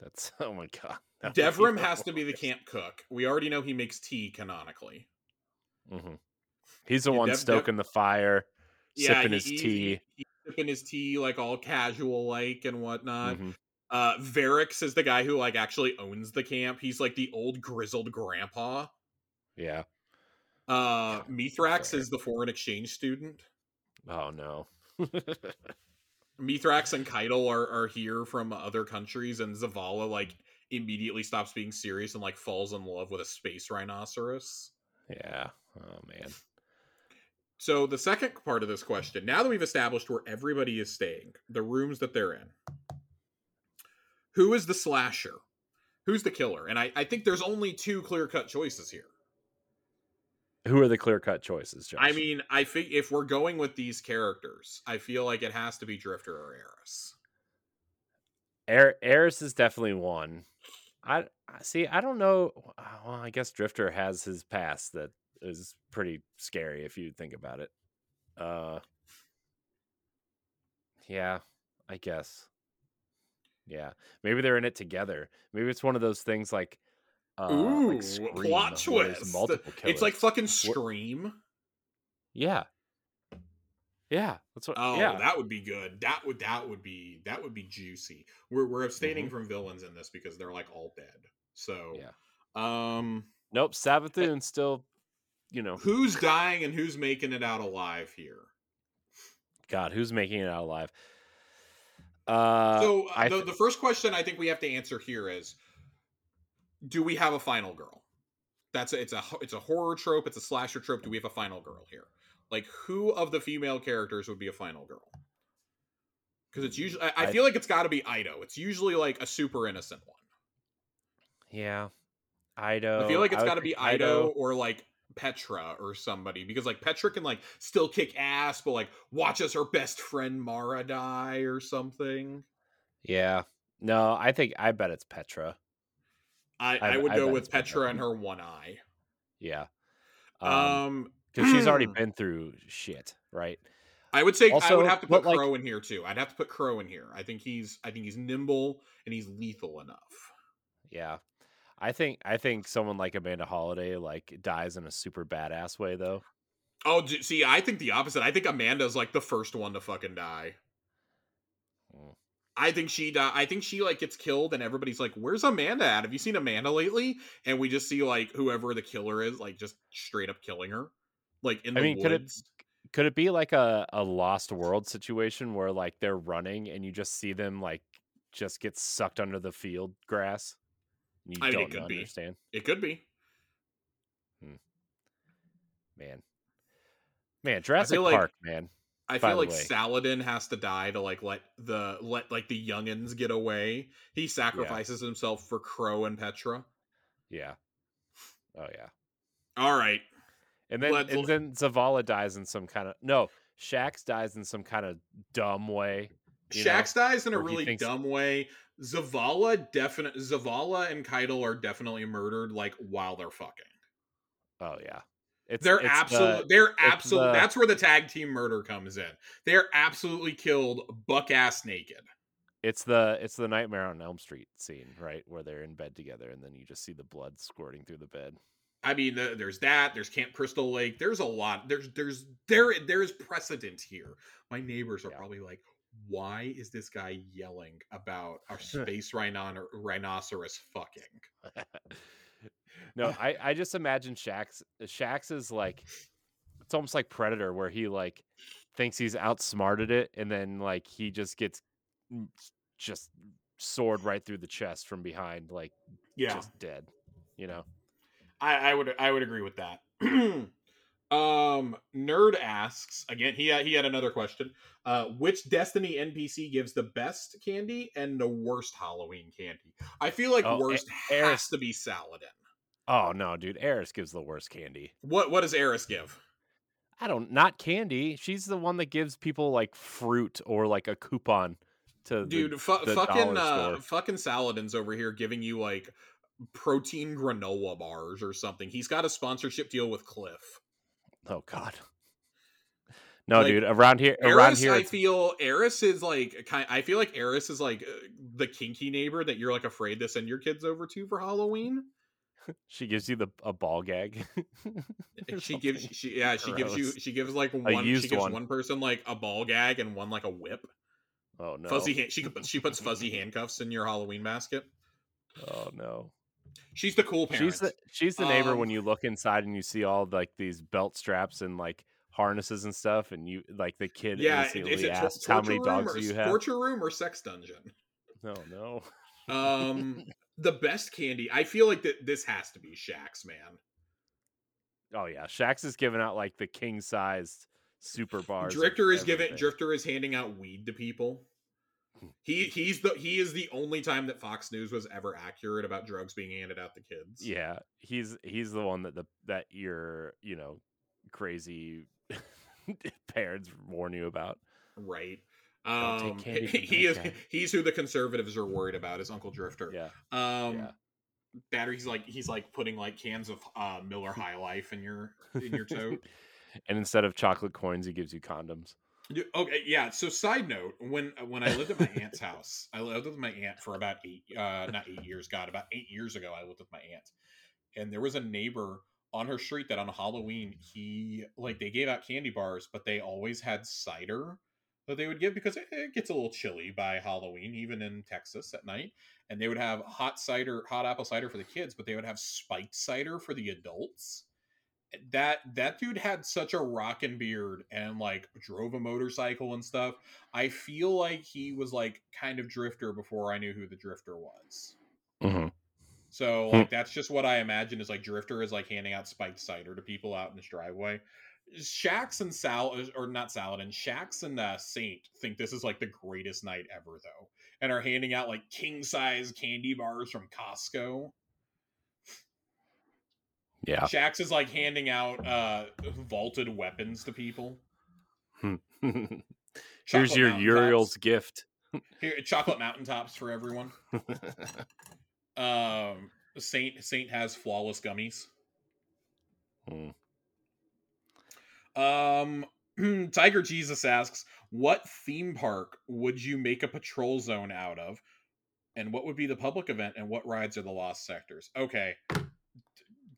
That's oh my god. that Devrim has to be the camp cook. We already know he makes tea canonically. Mhm. He's the Yeah, one Dev- Dev- stoking the fire, sipping he- his tea. he- sipping his tea like all casual like and whatnot. Mhm. Uh Variks is the guy who like actually owns the camp. He's like the old grizzled grandpa. Yeah. Uh Mithrax fair. is the foreign exchange student. Oh no. Mithrax and Caiatl are, are here from other countries, and Zavala like immediately stops being serious and like falls in love with a space rhinoceros. yeah. Oh man. So the second part of this question, now that we've established where everybody is staying, the rooms that they're in, who is the slasher? Who's the killer? And I, I think there's only two clear cut choices here. Who are the clear cut choices, Josh? I mean, I think if we're going with these characters, I feel like it has to be Drifter or Eris. Air Eris is definitely one. I I- see. I don't know. Uh, well, I guess Drifter has his past that is pretty scary if you think about it. Uh, yeah, I guess. Yeah, maybe they're in it together. Maybe it's one of those things like, uh, Ooh, like Scream, plot twist. Multiple killers. It's like fucking Scream. yeah, yeah. That's what. Oh, yeah, that would be good. That would that would be that would be juicy. We're we're abstaining Mhm. from villains in this because they're like all dead. So Yeah. um nope. Savathun still, you know, who's dying and who's making it out alive here? God, who's making it out alive? Uh, so uh, I the, th- the first question I think we have to answer here is do we have a final girl? That's a, it's a it's a horror trope, it's a slasher trope. Do we have a final girl here? Like who of the female characters would be a final girl? Because it's usually I, I I- feel like it's got to be Eido. It's usually like a super innocent one. yeah, Eido. I feel like it's got to be Eido or like Petra or somebody because like Petra can like still kick ass, but like watch as her best friend Mara die or something. Yeah. No, I think I bet it's Petra. I, I- I, would I go with Petra. Petra and her one eye. Yeah. Um, Um, because she's already been through shit, right? I would say I would have to put like- Crow in here too. I'd have to put Crow in here. I think he's I think he's nimble and he's lethal enough. Yeah. I think I think someone like Amanda Holliday like dies in a super badass way though. Oh, see, I think the opposite. I think Amanda's like the first one to fucking die. Mm. I think she die. I think she like gets killed, and everybody's like, "Where's Amanda at? Have you seen Amanda lately?" And we just see like whoever the killer is, like just straight up killing her, like in I the mean, could it- woods. Could it be like a, a lost world situation where like they're running and you just see them like just get sucked under the field grass? You I mean, it don't could be. understand. It could be. Hmm. Man. Man, Jurassic like- Park, man. I feel like way. Saladin has to die to like let the let like the youngins get away. He sacrifices himself for Crow and Petra. Yeah. Oh yeah. All right, And then Let's- and then Zavala dies in some kind of no, Shaxx dies in some kind of dumb way. know? Shaxx dies in a really thinks- dumb way. Zavala definite Zavala and Caiatl are definitely murdered like while they're fucking. Oh yeah. It's They're it's absolute. they're it's absolute. the- That's where the tag team murder comes in. They're absolutely killed, buck ass naked. It's the it's the Nightmare on Elm Street scene, right, where they're in bed together, and then you just see the blood squirting through the bed. I mean, the, there's that. There's Camp Crystal Lake. There's a lot. There's there's there there is precedent here. My neighbors are Yeah. probably like, why is this guy yelling about our space rhino- rhinoceros fucking? no, I I just imagine Shaxx Shaxx is like it's almost like Predator, where he like thinks he's outsmarted it, and then like he just gets mm, just sword right through the chest from behind, like Yeah, just dead. You know. I, I would I would agree with that. Um, nerd asks again. He had, he had another question. Uh, which Destiny NPC gives the best candy and the worst Halloween candy? I feel like Oh, worst A- has to be Saladin. Oh no, dude, Eris gives the worst candy. What what does Eris give? I don't not candy. She's the one that gives people like fruit or like a coupon to the- Dude, fu- the fucking uh, fucking Saladin's over here giving you like protein granola bars or something. He's got a sponsorship deal with Clif. Oh god. No, Like, dude, around here around Eris, here I it's- feel Eris is like kind. I feel like Eris is like uh, the kinky neighbor that you're like afraid to send your kids over to for Halloween. she gives you the a ball gag. or she gives she yeah she gives you she gives like one she gives one. one. person like a ball gag and one like a whip. Oh no. Fuzzy hand, she she puts fuzzy handcuffs in your Halloween basket. Oh no. She's the cool parent. She's the she's the neighbor Um, when you look inside and you see all like these belt straps and like harnesses and stuff, and you like the kid yeah. innocently Is it tor- asks how many torture room dogs or do you have. Torture room or sex dungeon? No, no. Um, the best candy. I feel like that this has to be Shaxx, man. Oh yeah, Shaxx is giving out like the king sized super bars. Drifter is giving. Drifter is handing out weed to people. He he's the he is the only time that Fox News was ever accurate about drugs being handed out to kids. Yeah, he's he's the one that the that your you know crazy parents warn you about. Right. Um, he, from he that is guy. he's who the conservatives are worried about is Uncle Drifter. Yeah, Um yeah. battery he's like he's like putting like cans of uh Miller High Life in your in your tote. and instead of chocolate coins, he gives you condoms. Okay, yeah. So, side note: when when I lived at my aunt's house, I lived with my aunt for about eight, uh, not eight years. God, about eight years ago, I lived with my aunt, and there was a neighbor on her street that on Halloween he like they gave out candy bars, but they always had cider that they would give because it, it gets a little chilly by Halloween, even in Texas at night. And they would have hot cider, hot apple cider for the kids, but they would have spiked cider for the adults that that dude had such a rockin' beard and like drove a motorcycle and stuff. I feel like he was like kind of drifter before I knew who the drifter was. Mm-hmm. So Hmm. like that's just what I imagine is like drifter is like handing out spiked cider to people out in his driveway. Shaxx and Sal or not Saladin, Shaxx and uh, Saint think this is like the greatest night ever though, and are handing out like king size candy bars from Costco. Yeah. Shaxx is like handing out uh vaulted weapons to people. Here's your. Uriel's gift. Here, chocolate mountaintops for everyone. Um, Saint Saint has flawless gummies. Hmm. Um, Tiger Jesus asks, "What theme park would you make a patrol zone out of, and what would be the public event, and what rides are the lost sectors?" Okay,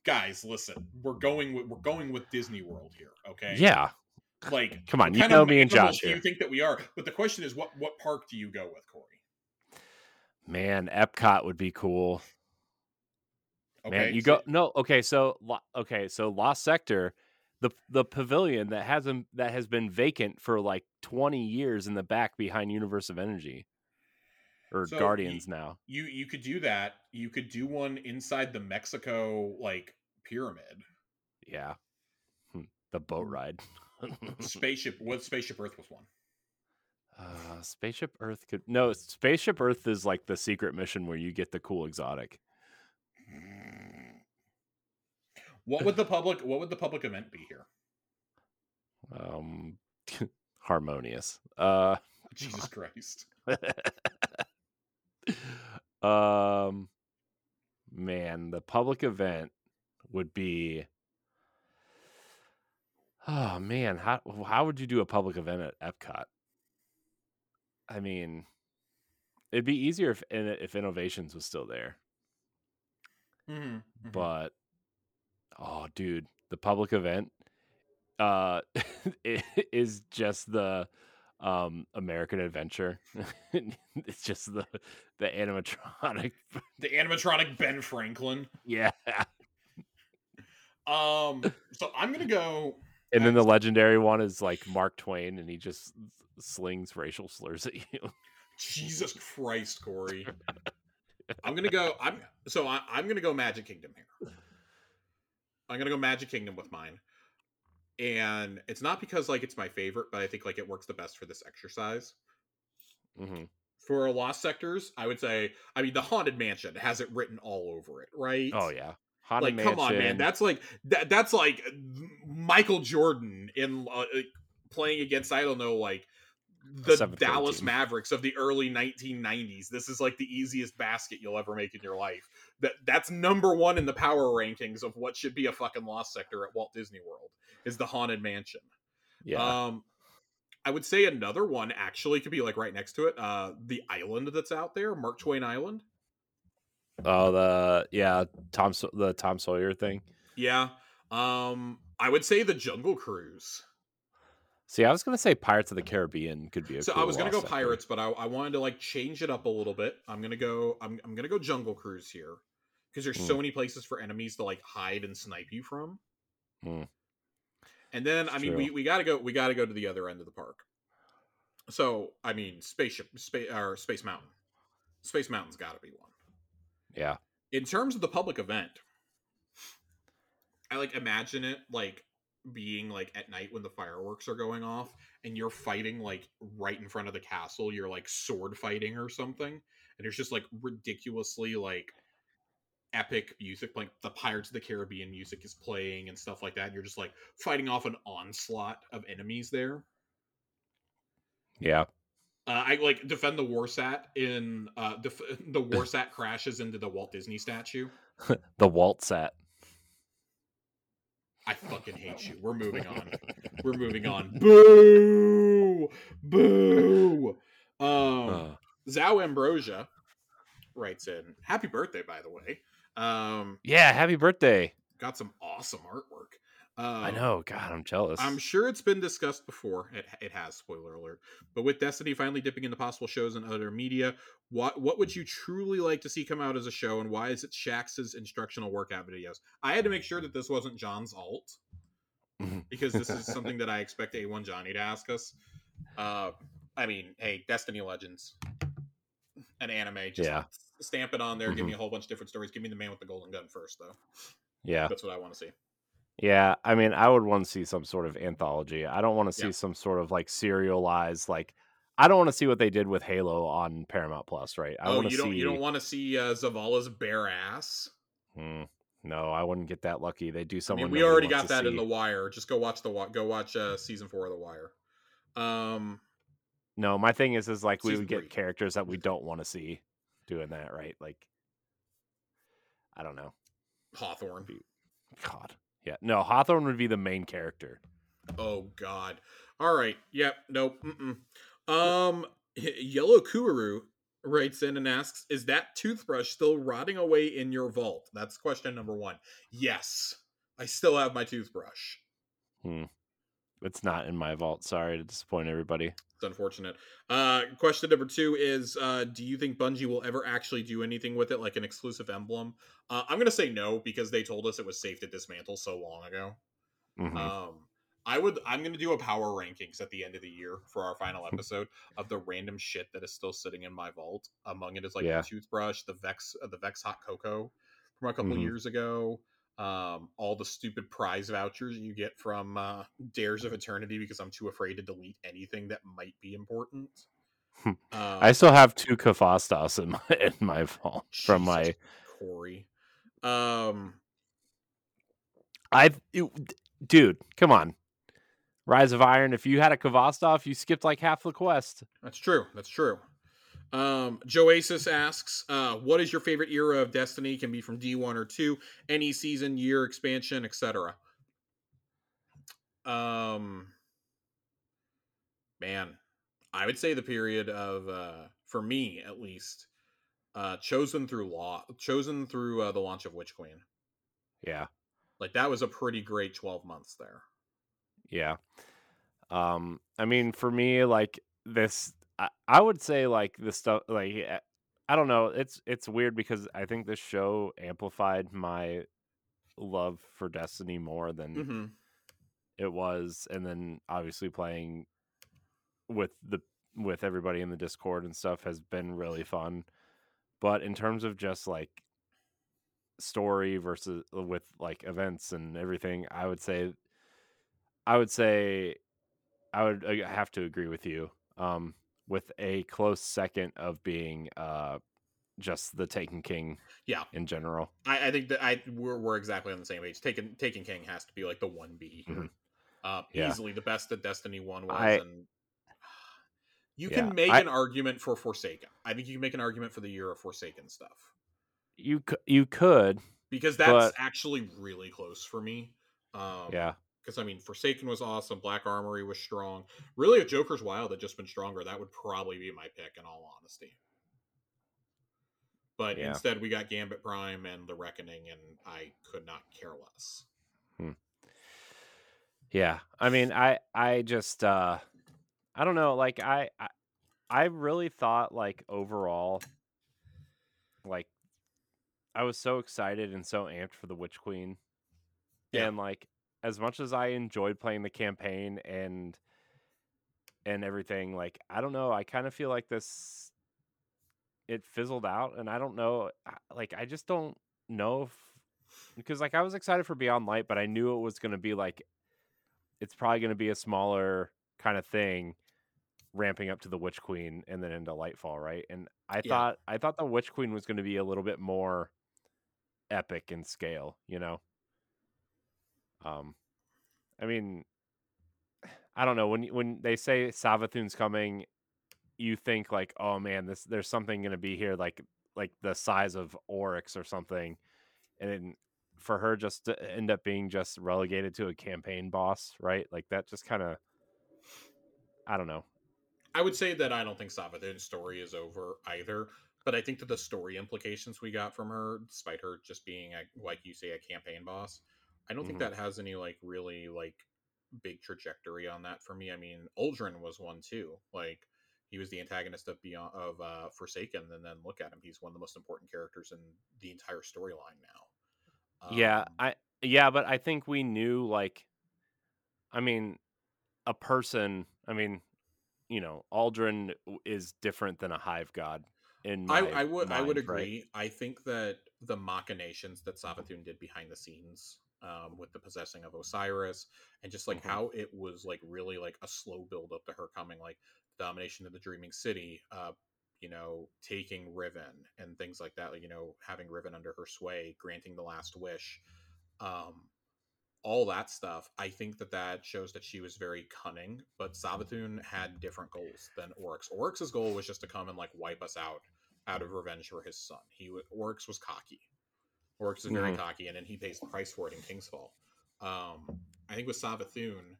guys, listen, we're going with we're going with Disney World here. Okay, yeah. like Come on, you know me and Josh do you think that we are? But the question is, what what park do you go with, Corey? Man, Epcot would be cool. Okay, Man, you so- go no. Okay, so okay, so Lost Sector, the the pavilion that hasn't that has been vacant for like twenty years in the back behind Universe of Energy, or So, Guardians now. You you could do that. You could do one inside the Mexico like pyramid. Yeah, Hmm, the boat ride. Spaceship what Spaceship Earth was one. uh, Spaceship Earth could no. Spaceship Earth is like the secret mission where you get the cool exotic. What would the public what would the public event be here? Um, harmonious. Uh. Jesus Christ. Um man the public event would be oh man how how would you do a public event at epcot i mean it'd be easier if if innoventions was still there Mhm, mhm. but oh dude the public event uh is just the um american adventure it's just the the animatronic the animatronic Ben Franklin. yeah Um so I'm gonna go and then the legendary one is like mark twain and he just slings racial slurs at you Jesus Christ, Corey. I'm gonna go. I'm so I, I'm gonna go Magic Kingdom here. I'm gonna go Magic Kingdom with mine. And it's not because like it's my favorite, but I think like it works the best for this exercise. hmm For Lost Sectors, I would say, I mean, the Haunted Mansion has it written all over it, right? Oh yeah, Haunted like come on, man, that's like that. That's like Michael Jordan in uh, playing against I don't know like the Dallas team. Mavericks of the early 1990s. This is like the easiest basket you'll ever make in your life. That that's number one in the power rankings of what should be a fucking lost sector at Walt Disney World is the Haunted Mansion. yeah. Um, I would say another one actually could be like right next to it. Uh, the island that's out there, Mark Twain Island. oh the yeah Tom the Tom Sawyer thing. Yeah. Um, I would say the Jungle Cruise. See, I was gonna say Pirates of the Caribbean could be a. So cool I was gonna go pirates, but I, I wanted to like change it up a little bit. I'm gonna go. I'm, I'm gonna go jungle cruise here because there's so Hmm. many places for enemies to like hide and snipe you from. Hmm. And then It's I mean true. we, we gotta go. We gotta go to the other end of the park. So I mean spaceship, space or Space Mountain. Space Mountain's got to be one. Yeah. In terms of the public event, I like imagine it like being like at night when the fireworks are going off and you're fighting like right in front of the castle you're like sword fighting or something and it's just like ridiculously like epic music like the pirates of the caribbean music is playing and stuff like that and you're just like fighting off an onslaught of enemies there Yeah. uh, I like defend the Warsat in uh, def- the Warsat crashes into the Walt Disney statue. The Walt set. I fucking hate you. We're moving on. We're moving on. Boo! Boo! Um, Uh, Zhao Ambrosia writes in, "Happy birthday, by the way. Um, yeah. Happy birthday. got some awesome artwork. Um, I know. God, I'm jealous. I'm sure it's been discussed before. It, it has, spoiler alert. But with Destiny finally dipping into possible shows and other media, what what would you truly like to see come out as a show, and why is it Shaxx's instructional workout videos? I had to make sure that this wasn't John's alt because this is something that I expect A1 Johnny to ask us. Uh, I mean, hey, Destiny Legends, an anime, just Yeah. Stamp it on there. Give me Mhm. a whole bunch of different stories. Give me the man with the golden gun first, though. yeah. That's what I want to see. Yeah, I mean, I would want to see some sort of anthology. I don't want to see Yeah. some sort of like serialized like I don't want to see what they did with Halo on Paramount Plus, right? I oh, want to you don't see you don't want to see uh, Zavala's bare ass? Hmm, no, I wouldn't get that lucky. They do I mean, we already got that in the Wire. Just go watch the go watch uh, season four of the Wire. Um, No, my thing is is like we would get three. characters that we don't want to see doing that, right? Like I don't know. Hawthorne. God. Yeah. No, Hawthorne would be the main character. Oh God. All right. Yep. Nope. Mm-mm. Um, Yellow Kuru writes in and asks, "Is that toothbrush still rotting away in your vault?" That's question number one. Yes, I still have my toothbrush. Hmm. It's not in my vault. Sorry to disappoint everybody. Unfortunate. Uh, question number two is: uh, Do you think Bungie will ever actually do anything with it, like an exclusive emblem? Uh, I'm gonna say no because they told us it was safe to dismantle so long ago. Mhm. Um, I would. I'm going to do a power rankings at the end of the year for our final episode of the random shit that is still sitting in my vault. Among it is like Yeah. the toothbrush, the Vex, uh, the Vex Hot Cocoa from a couple Mhm. years ago. Um, all the stupid prize vouchers you get from uh, Dares of Eternity because I'm too afraid to delete anything that might be important. um, I still have two Khvostovs in my in my vault from my Corey. Um, I dude, come on. Rise of Iron, if you had a Khvostov, you skipped like half the quest. That's true. That's true. Um, Joasis asks, uh, "What is your favorite era of Destiny? Can be from D one or two, any season, year, expansion, etc." Um, man, I would say the period of, uh, for me at least, uh, chosen through law, chosen through uh, the launch of Witch Queen. Yeah. Like that was a pretty great twelve months there. Yeah. Um, I mean, for me, like this, I, I would say like the stuff, like I don't know. It's it's weird because I think this show amplified my love for Destiny more than Mm-hmm. it was, and then obviously playing with the with everybody in the Discord and stuff has been really fun. But in terms of just like story versus with like events and everything, I would say I would say I would uh, have to agree with you. Um, with a close second of being uh just the Taken King Yeah, in general. I, I think that I we're, we're exactly on the same page. Taken Taken King has to be like the one B here. Mhm. Uh, Yeah. Easily the best that Destiny One was, I- and you Yeah, can make I- an argument for Forsaken. I think you can make an argument for the year of Forsaken stuff You you could, because that's But- actually really close for me. Um, yeah. Because I mean, Forsaken was awesome. Black Armory was strong. Really, if Joker's Wild had just been stronger, that would probably be my pick. In all honesty, but Yeah. instead we got Gambit Prime and The Reckoning, and I could not care less. Yeah. I mean, I I just uh I don't know, like I I, I really thought like overall like I was so excited and so amped for the Witch Queen. Yeah. And like as much as I enjoyed playing the campaign and and everything, like I don't know, I kind of feel like this it fizzled out and I don't know like I just don't know if because like I was excited for Beyond Light, but I knew it was going to be like it's probably going to be a smaller kind of thing ramping up to the witch queen and then into lightfall right and i Yeah. thought i thought the witch queen was going to be a little bit more epic in scale you know um i mean i don't know when when they say savathun's coming you think like oh man this there's something going to be here like like the size of oryx or something and then for her just to end up being just relegated to a campaign boss, right? Like that just kind of I don't know. I would say that I don't think Savathun's story is over either, but I think that the story implications we got from her, despite her just being a, like you say, a campaign boss, I don't think Mhm. that has any like really like big trajectory on that for me. I mean, Uldren was one too. Like he was the antagonist of Beyond of uh, Forsaken, and then look at him, he's one of the most important characters in the entire storyline now. yeah, Um, I yeah, but I think we knew like I mean a person, I mean, you know, Uldren is different than a hive god in my I, I would I would mind, right? agree. I think that the machinations that Savathun did behind the scenes, um, with the possessing of Osiris, and just like Mhm. how it was like really like a slow build up to her coming, like the domination of the Dreaming City, uh, you know, taking Riven and things like that. Like you know, having Riven under her sway, granting the last wish, um, all that stuff. I think that that shows that she was very cunning, but Savathun had different goals than Oryx. Oryx's goal was just to come and like wipe us out out of revenge for his son. He Oryx was cocky. Oryx is very Mhm. cocky, and then he pays the price for it in Kingsfall. Um, I think with Savathun,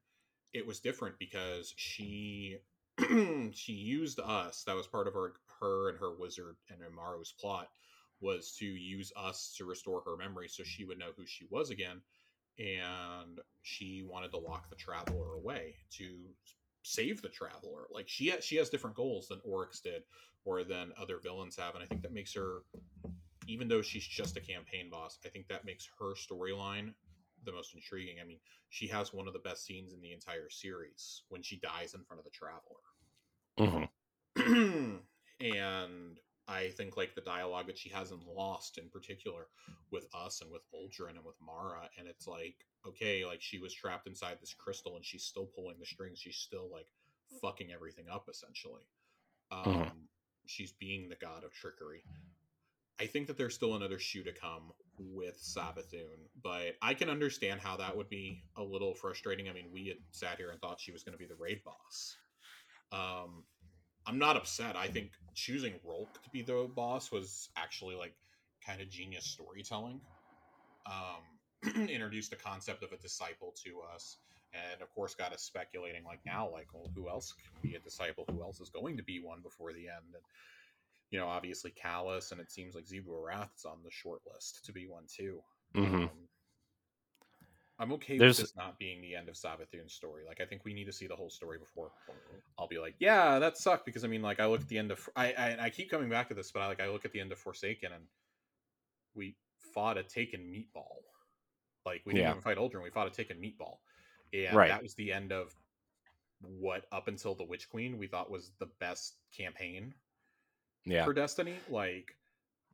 it was different because she she used us. That was part of her her and her wizard and Immaru's plot was to use us to restore her memory so she would know who she was again and she wanted to lock the traveler away to save the traveler like she has, she has different goals than oryx did or than other villains have and i think that makes her even though she's just a campaign boss i think that makes her storyline the most intriguing i mean she has one of the best scenes in the entire series when she dies in front of the traveler Mhm. and I think like the dialogue that she hasn't lost in particular with us and with Uldren and with Mara, and it's like, okay, like she was trapped inside this crystal and she's still pulling the strings. She's still like fucking everything up essentially. Um, Mhm. She's being the god of trickery. I think that there's still another shoe to come with Savathun, but I can understand how that would be a little frustrating. I mean, we had sat here and thought she was going to be the raid boss. Um, I'm not upset. I think choosing Rolk to be the boss was actually like kind of genius storytelling. Um, introduced the concept of a disciple to us, and of course got us speculating like now, like, well, who else can be a disciple? Who else is going to be one before the end? And you know, obviously Calus, and it seems like Xivu is on the short list to be one too. Mhm. Um, I'm okay There's- with this not being the end of Savathun's story. Like, I think we need to see the whole story before I'll be like, yeah, that sucked. Because I mean, like, I look at the end of I I, I keep coming back to this, but I like I look at the end of Forsaken, and we fought a taken meatball. Like, we didn't Yeah. even fight Uldren. We fought a taken meatball, and Right. that was the end of what up until the Witch Queen we thought was the best campaign Yeah. for Destiny. Like,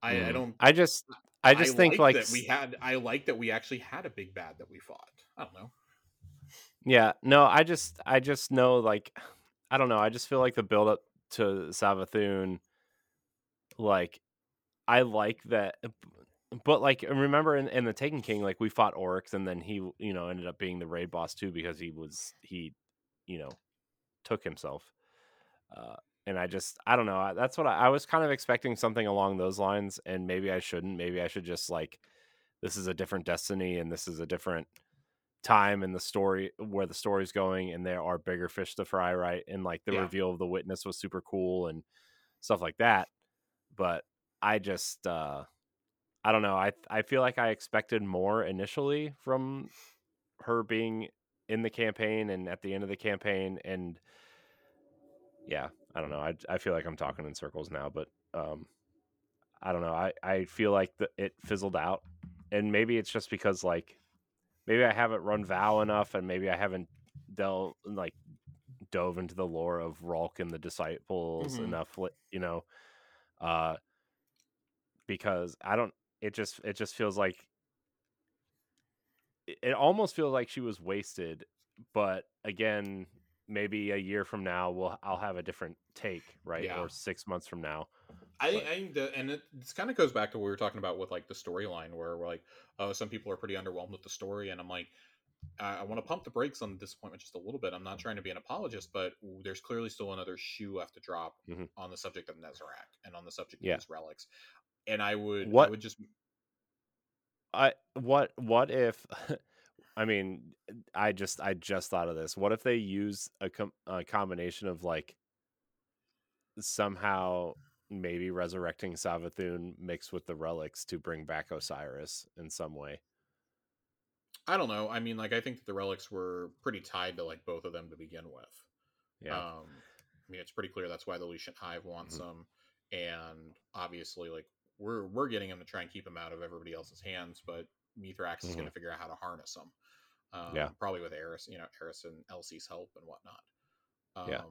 I, I Mhm. don't I just I just think like that we had I like that we actually had a big bad that we fought. I don't know. Yeah, no, I just I just know like I don't know, I just feel like the build up to Savathun like I like that uh, but like remember in, in the Taken King like we fought Oryx and then he you know ended up being the raid boss too because he was he you know took himself. Uh and I just I don't know, that's what I, I was kind of expecting something along those lines and maybe I shouldn't. Maybe I should just like this is a different destiny and this is a different time in the story where the story's going and there are bigger fish to fry right and like the Yeah. reveal of the witness was super cool and stuff like that but i just uh i don't know i i feel like i expected more initially from her being in the campaign and at the end of the campaign and yeah i don't know i, I feel like i'm talking in circles now but um i don't know i i feel like the, it fizzled out and maybe it's just because like maybe I haven't run Vow enough, and maybe I haven't delved like dove into the lore of Rhulk and the disciples Mhm. enough, you know, uh, because I don't. It just it just feels like it, it almost feels like she was wasted. But again, maybe a year from now, we'll I'll have a different take, right? Yeah. Or six months from now. I think, I think that, and it this kind of goes back to what we were talking about with like the storyline, where we're like, oh, some people are pretty underwhelmed with the story, and I'm like, I, I want to pump the brakes on the disappointment just a little bit. I'm not trying to be an apologist, but there's clearly still another shoe left to drop Mhm. on the subject of Nezarec and on the subject Yeah. of these relics. And I would, I What- would just, I what what if I mean I just I just thought of this. What if they use a, com- a combination of like somehow maybe resurrecting Savathun mixed with the relics to bring back Osiris in some way? I don't know. I mean, like, I think that the relics were pretty tied to like both of them to begin with. Yeah. Um, I mean, it's pretty clear that's why the Lucent Hive wants Mhm. them, and obviously, like we're we're getting them to try and keep them out of everybody else's hands, but Mithrax is going to figure out how to harness them. Um, Mm-hmm. Yeah. probably with Eris, you know, Eris and Elsie's help and whatnot. Um, Yeah.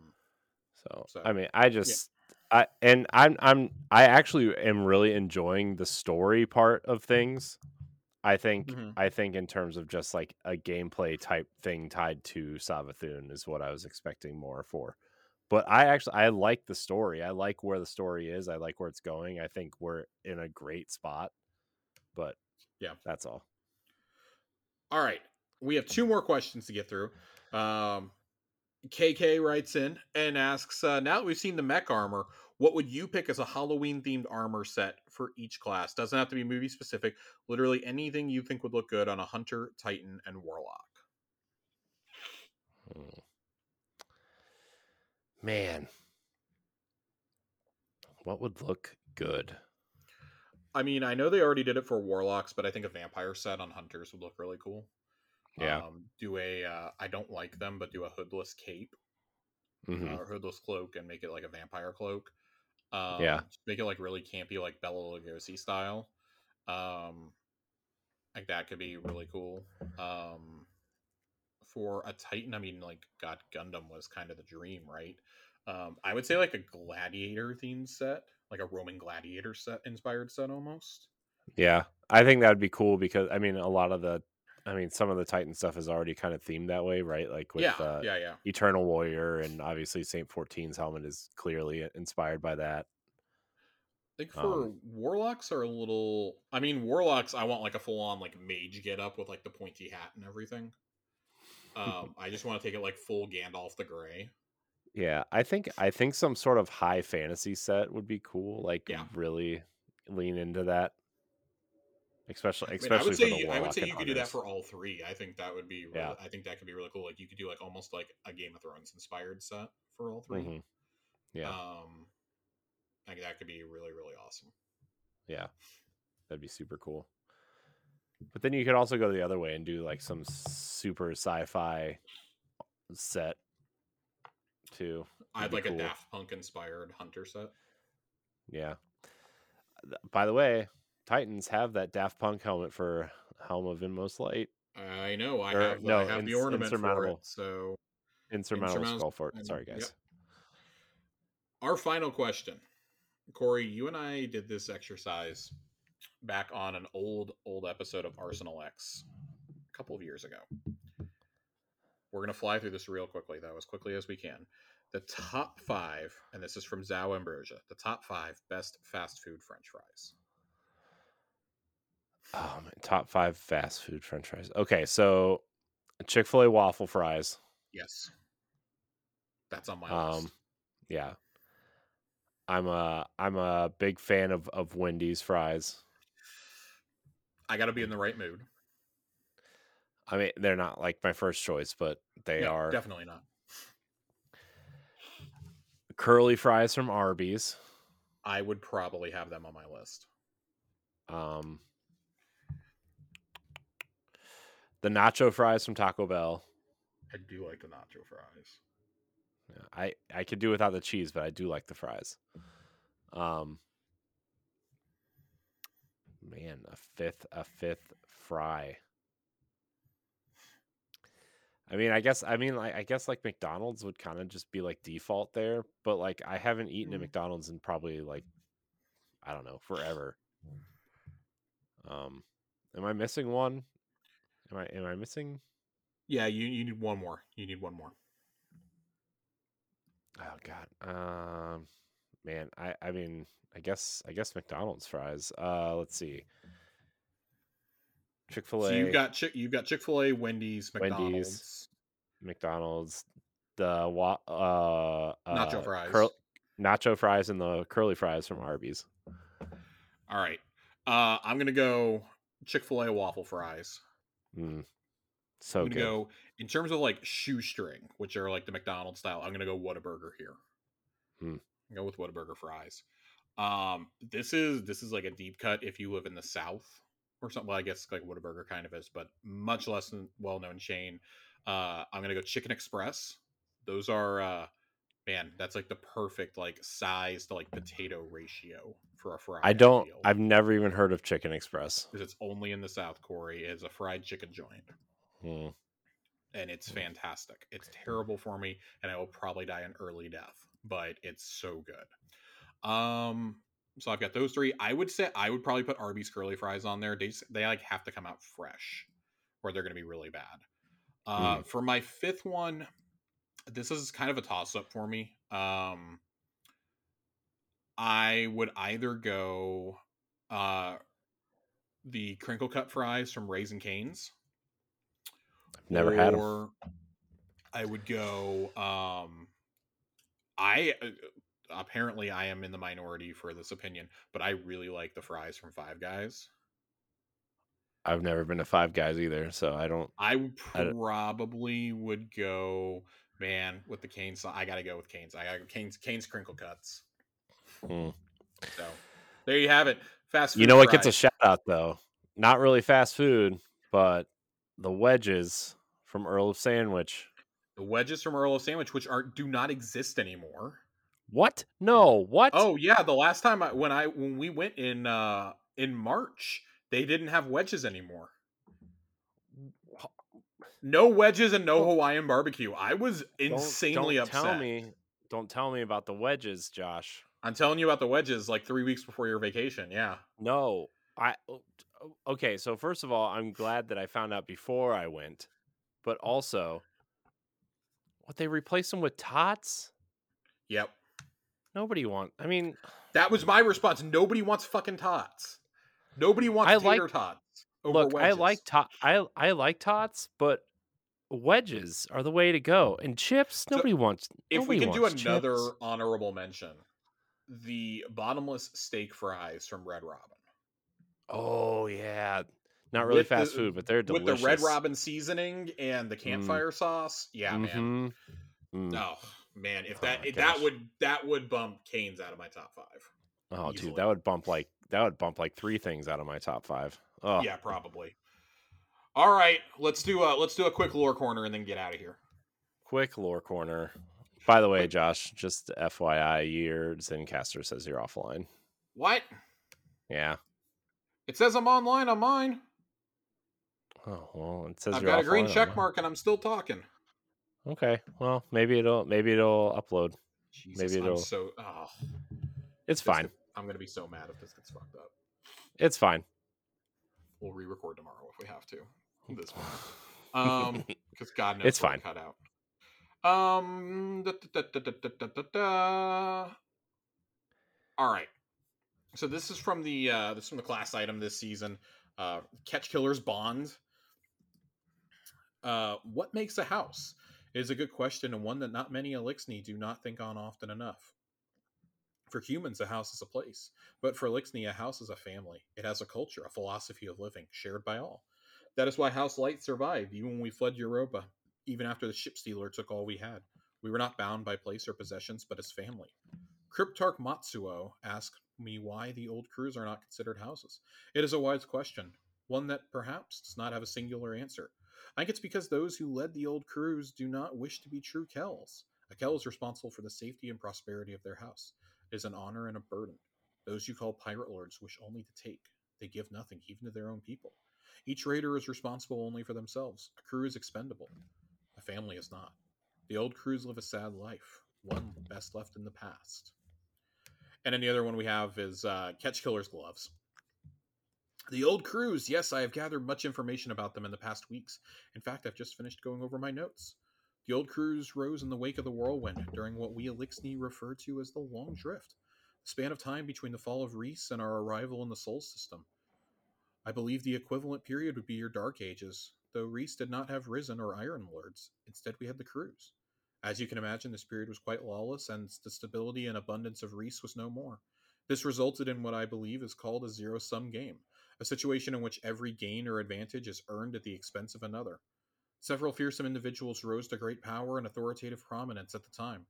so, so, I mean, I just I and I'm I'm I actually am really enjoying the story part of things. I think Mhm. I think in terms of just like a gameplay type thing tied to Savathun is what I was expecting more for. But I actually I like the story. I like where the story is. I like where it's going. I think we're in a great spot. But Yeah. that's all. All right. We have two more questions to get through. Um, KK writes in and asks uh, Now that we've seen the mech armor, what would you pick as a Halloween themed armor set for each class? Doesn't have to be movie specific. Literally anything you think would look good on a Hunter, Titan, and Warlock. Hmm. Man. What would look good? I mean, I know they already did it for Warlocks, but I think a vampire set on Hunters would look really cool. Yeah. Um, do a, uh, I don't like them, but do a hoodless cape Mhm. uh, or hoodless cloak and make it like a vampire cloak. Um, Yeah. make it like really campy, like Bela Lugosi style. Um, like that could be really cool. Um, for a Titan, I mean, like God, Gundam was kind of the dream, right? Um, I would say like a gladiator themed set, like a Roman gladiator set inspired set almost. Yeah, I think that would be cool because I mean, a lot of the, I mean, some of the Titan stuff is already kind of themed that way, right? Like with yeah, uh, yeah, yeah. Eternal Warrior, and obviously Saint 14's helmet is clearly inspired by that. I think for Um, warlocks are a little. I mean, warlocks. I want like a full on like mage get up with like the pointy hat and everything. Um, I just want to take it like full Gandalf the Grey. Yeah, I think I think some sort of high fantasy set would be cool. Like Yeah. really lean into that, especially I, mean, I especially would say the you, I would say you could do that for all three. I think that would be. Really, Yeah. I think that could be really cool. Like you could do like almost like a Game of Thrones inspired set for all 3 Mhm. Yeah, Um, think that could be really really awesome. yeah, that'd be super cool. But then you could also go the other way and do like some super sci-fi set too. I'd like cool. a Daft Punk inspired hunter set. Yeah. By the way, Titans have that Daft Punk helmet for Helm of Inmost Light. I know. I Or, have. no, I have the ins- ornament for insurmountable. it. So Insurmountable Insurmountable- Skullfort. and- Sorry, yep. guys. our final question corey you and i did this exercise back on an old old episode of arsenal x a couple of years ago We're gonna fly through this real quickly though, as quickly as we can. The top five, and this is from Zao Ambrosia. The top five best fast food French fries. Oh man, top five fast food French fries. Okay, so Chick Fil A waffle fries. Yes, that's on my Um, list. yeah, I'm a I'm a big fan of of Wendy's fries. I got to be in the right mood. I mean, they're not like my first choice, but they No, are definitely not. curly fries from Arby's. I would probably have them on my list. Um, the nacho fries from Taco Bell. I do like the nacho fries. Yeah, I I could do without the cheese, but I do like the fries. Um, man, a fifth a fifth fry. I mean, I guess I mean I, I guess like McDonald's would kind of just be like default there, but like I haven't eaten at Mm. McDonald's in probably like I don't know forever. Um, am I missing one? Am I am I missing? Yeah, you, you need one more. You need one more. Oh God, um, man, I I mean, I guess I guess McDonald's fries. Uh, let's see, Chick Fil A, So you've got Chick, you've got Chick Fil A, Wendy's, Wendy's, McDonald's. McDonald's, the wa- uh, Nacho uh, fries. curl- nacho fries, and the curly fries from Arby's. All right. Uh, I'm gonna go Chick Fil A waffle fries. Mm, so I'm gonna good. go in terms of like shoestring, which are like the McDonald's style. I'm gonna go Whataburger here. Hmm. Go with Whataburger fries. Um, this is this is like a deep cut if you live in the South or something. Well, I guess like Whataburger kind of is, but much less than well known chain. Uh, I'm gonna go Chicken Express. Those are uh, man, that's like the perfect like size to like potato ratio for a fry. I don't. feel I've never even heard of Chicken Express. because it's only in the South. Corey is a fried chicken joint Hmm. and it's Mm. fantastic. It's terrible for me, and I will probably die an early death, but it's so good. Um, so I've got those three. I would say I would probably put Arby's curly fries on there. They they like have to come out fresh, or they're going to be really bad. Uh, For my fifth one, this is kind of a toss up for me. Um, I would either go uh the crinkle cut fries from Raising Canes. Never had or I would go. Um, I uh, apparently I am in the minority for this opinion, but I really like the fries from Five Guys. I've never been to Five Guys either, so I don't. I would I don't- probably would go, man, with the Canes. I got to go with Canes. I got Canes. Canes crinkle cuts. Hmm. So there you have it. Fast food. You know what gets a shout out though? Not really fast food, but the wedges from Earl of Sandwich. the wedges from Earl of Sandwich, which are do not exist anymore. What? No. What? Oh yeah, the last time I when I when we went in uh in March, they didn't have wedges anymore. No wedges and no Hawaiian barbecue. I was Don't- insanely don't upset. Tell me. Don't tell me about the wedges, Josh. I'm telling you about the wedges like three weeks before your vacation. Yeah. No. I. Okay, so first of all, I'm glad that I found out before I went, but also, what they replaced them with tots? Yep. Nobody want. I mean, That was my response. Nobody wants fucking tots. Nobody wants I tater like- tots look, wedges. I like tot. I I like tots, but wedges are the way to go. And chips, So, nobody wants. if we can do another chips. honorable mention, the bottomless steak fries from Red Robin. Oh yeah, not really With the- fast food, but they're delicious. with the Red Robin seasoning and the campfire sauce. Yeah, man. Mhm. Mm. Oh man, if Oh that my if that would that would bump Canes out of my top five. Oh, dude, that would bump like that would bump like three things out of my top five. Oh, Yeah, probably. All right, let's do a let's do a quick lore corner and then get out of here. quick lore corner. By the way, Josh, just FYI, your Zencastr says you're offline. What? Yeah. It says I'm online on mine. Oh well, it says I've got a green check mark and I'm still talking. Okay, well maybe it'll maybe it'll upload. Jesus, Maybe I'm it'll- so oh, It's this fine. I'm gonna be so mad if this gets fucked up. It's fine. We'll re-record tomorrow if we have to. This one. Um, because God knows It's fine. Cut out. Um. da, da, da. All right. So this is from the uh, this is from the class item this season. Uh, Catch Killers Bond. Uh, what makes a house? Is a good question and one that not many Eliksni do not think on often enough. For humans, a house is a place, but for Eliksni, a house is a family. It has a culture, a philosophy of living, shared by all. That is why House Light survived, even when we fled Europa, even after the ship stealer took all we had. We were not bound by place or possessions, but as family. Cryptarch Matsuo asked me why the old crews are not considered houses. It is a wise question, one that perhaps does not have a singular answer. I think it's because those who led the old crews do not wish to be true Kells. A Kell is responsible for the safety and prosperity of their house. Is an honor and a burden. Those you call pirate lords wish only to take. They give nothing, even to their own people. Each raider is responsible only for themselves. A crew is expendable. A family is not. The old crews live a sad life, one best left in the past. And then the other one we have is uh, Catch Killer's Gloves. The old crews, yes, I have gathered much information about them in the past weeks. In fact, I've just finished going over my notes. The old crews rose in the wake of the whirlwind during what we Eliksni refer to as the Long Drift, the span of time between the fall of Riis and our arrival in the Sol system. I believe the equivalent period would be your Dark Ages, though Riis did not have Risen or Iron Lords. Instead, we had the crews. As you can imagine, this period was quite lawless, and the stability and abundance of Riis was no more. This resulted in what I believe is called a zero sum game, a situation in which every gain or advantage is earned at the expense of another. Several fearsome individuals rose to great power and authoritative prominence at the time.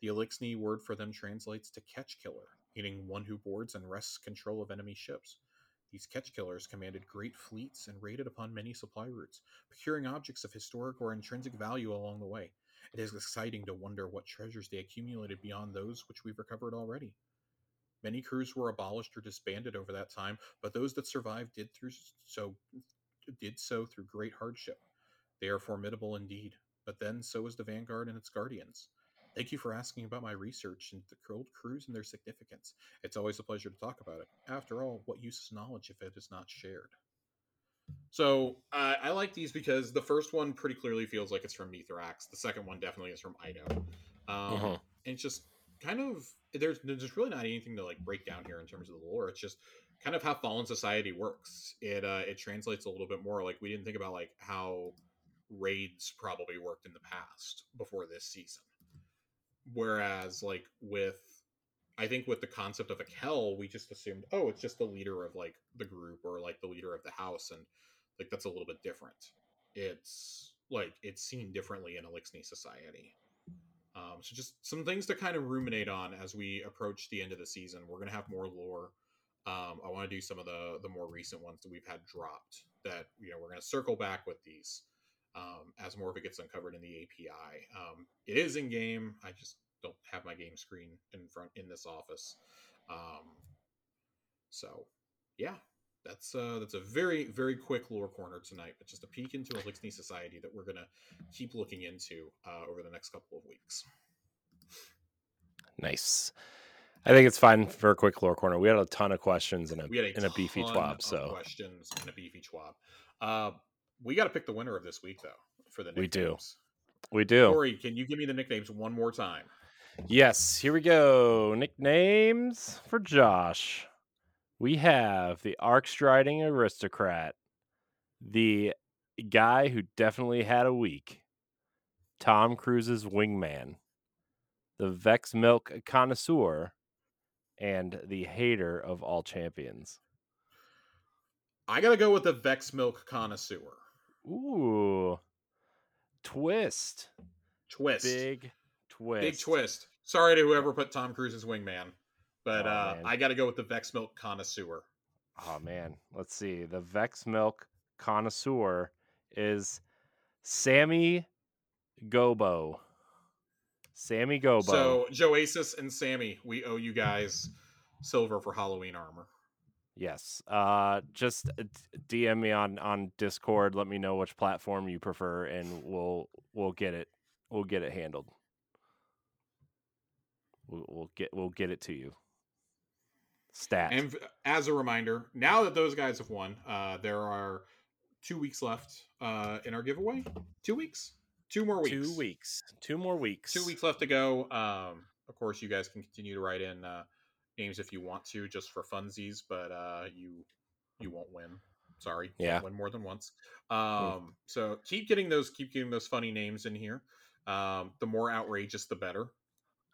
The Eliksni word for them translates to catch killer, meaning one who boards and wrests control of enemy ships. These catch killers commanded great fleets and raided upon many supply routes, procuring objects of historic or intrinsic value along the way. It is exciting to wonder what treasures they accumulated beyond those which we've recovered already. Many crews were abolished or disbanded over that time, but those that survived did through so did so through great hardship. They are formidable indeed, but then so is the Vanguard and its guardians. Thank you for asking about my research into the old crews and their significance. It's always a pleasure to talk about it. After all, what use is knowledge if it is not shared? So uh, I like these because the first one pretty clearly feels like it's from Mithrax. The second one definitely is from Eido. Um, Mhm. And it's just kind of there's there's really not anything to like break down here in terms of the lore. It's just kind of how fallen society works. It uh, it translates a little bit more. Like we didn't think about like how raids probably worked in the past before this season. Whereas like with I think with the concept of a Kell, we just assumed, oh, it's just the leader of like the group or like the leader of the house, and like that's a little bit different. It's like it's seen differently in Eliksni society. Um, so just some things to kind of ruminate on as we approach the end of the season. We're gonna have more lore. Um, I want to do some of the the more recent ones that we've had dropped. That you know we're gonna circle back with these um, as more of it gets uncovered in the API. Um, it is in game. I just don't have my game screen in front in this office. Um, so yeah, that's uh, that's a very very quick lore corner tonight, but just a peek into a Eliksni society that we're gonna keep looking into uh, over the next couple of weeks. Nice. I think it's fine for a quick lore corner. We had a ton of questions in a a, in a beefy TWAB, so questions and a beefy TWAB. Uh, we got to pick the winner of this week though for the nicknames. We do. we do. Corey, can you give me the nicknames one more time? Yes, here we go. Nicknames for Josh. We have the arc striding aristocrat, the guy who definitely had a week, Tom Cruise's wingman, the Vex Milk connoisseur, and the hater of all champions. I gotta go with the Vex Milk connoisseur. Ooh, twist, Twist. big twist, Big twist. Sorry to whoever put Tom Cruise's wingman, but Oh, uh. I got to go with the Vex Milk connoisseur. Oh man, let's see. The Vex Milk connoisseur is Sammy Gobo. Sammy Gobo. So Joasis and Sammy, we owe you guys silver for Halloween armor. Yes. Uh just uh, DM me on on Discord, let me know which platform you prefer and we'll we'll get it we'll get it handled. We'll, we'll get we'll get it to you. Stat. And as a reminder, now that those guys have won, uh, there are two weeks left uh, in our giveaway. Two weeks, two more weeks, Two weeks. Two more weeks. two weeks left to go. Um, of course, you guys can continue to write in uh, names if you want to, just for funsies, but uh, you you won't win. Sorry, Yeah. win more than once. Um, so keep getting those, keep getting those funny names in here. Um, the more outrageous, the better.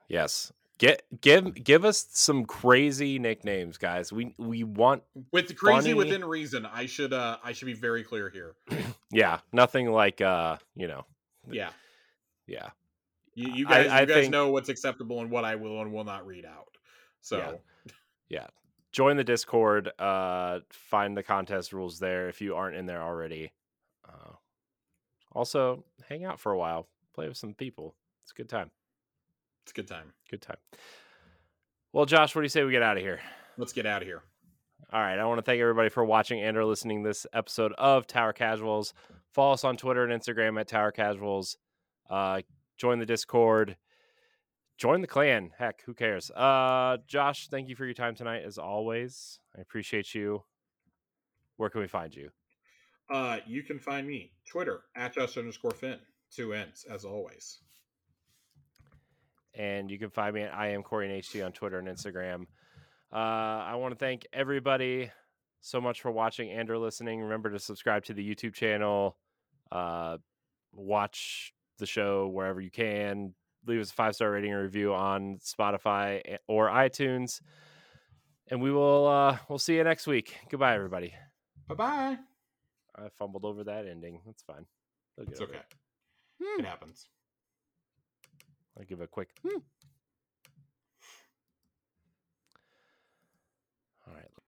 Yes. Get give give us some crazy nicknames, guys. We we want With the crazy Funny. within reason, I should uh, I should be very clear here. yeah, nothing like uh, you know, Yeah, yeah. you, you I- guys, I you guys think- know what's acceptable and what I will and will not read out. So yeah. Join the Discord, uh find the contest rules there if you aren't in there already. Uh, also, hang out for a while, play with some people. It's a good time. it's a good time. Good time. Well, Josh, what do you say we get out of here? Let's get out of here. All right. I want to thank everybody for watching and or listening this episode of Tower Casuals. Follow us on Twitter and Instagram at Tower Casuals. Uh, join the Discord. Join the clan. Heck, who cares? Uh, Josh, thank you for your time tonight, as always. I appreciate you. Where can we find you? Uh, you can find me Twitter at Josh underscore Finn. Two ends as always. and you can find me at I am Corey and HT on Twitter and Instagram. Uh, I want to thank everybody so much for watching and or listening. Remember to subscribe to the YouTube channel, uh, watch the show wherever you can. Leave us a five star rating and review on Spotify or iTunes, and we will uh, we'll see you next week. Goodbye, everybody. Bye bye. I fumbled over that ending. That's fine. It's okay. it. It happens. I'll give a quick. "Hmm."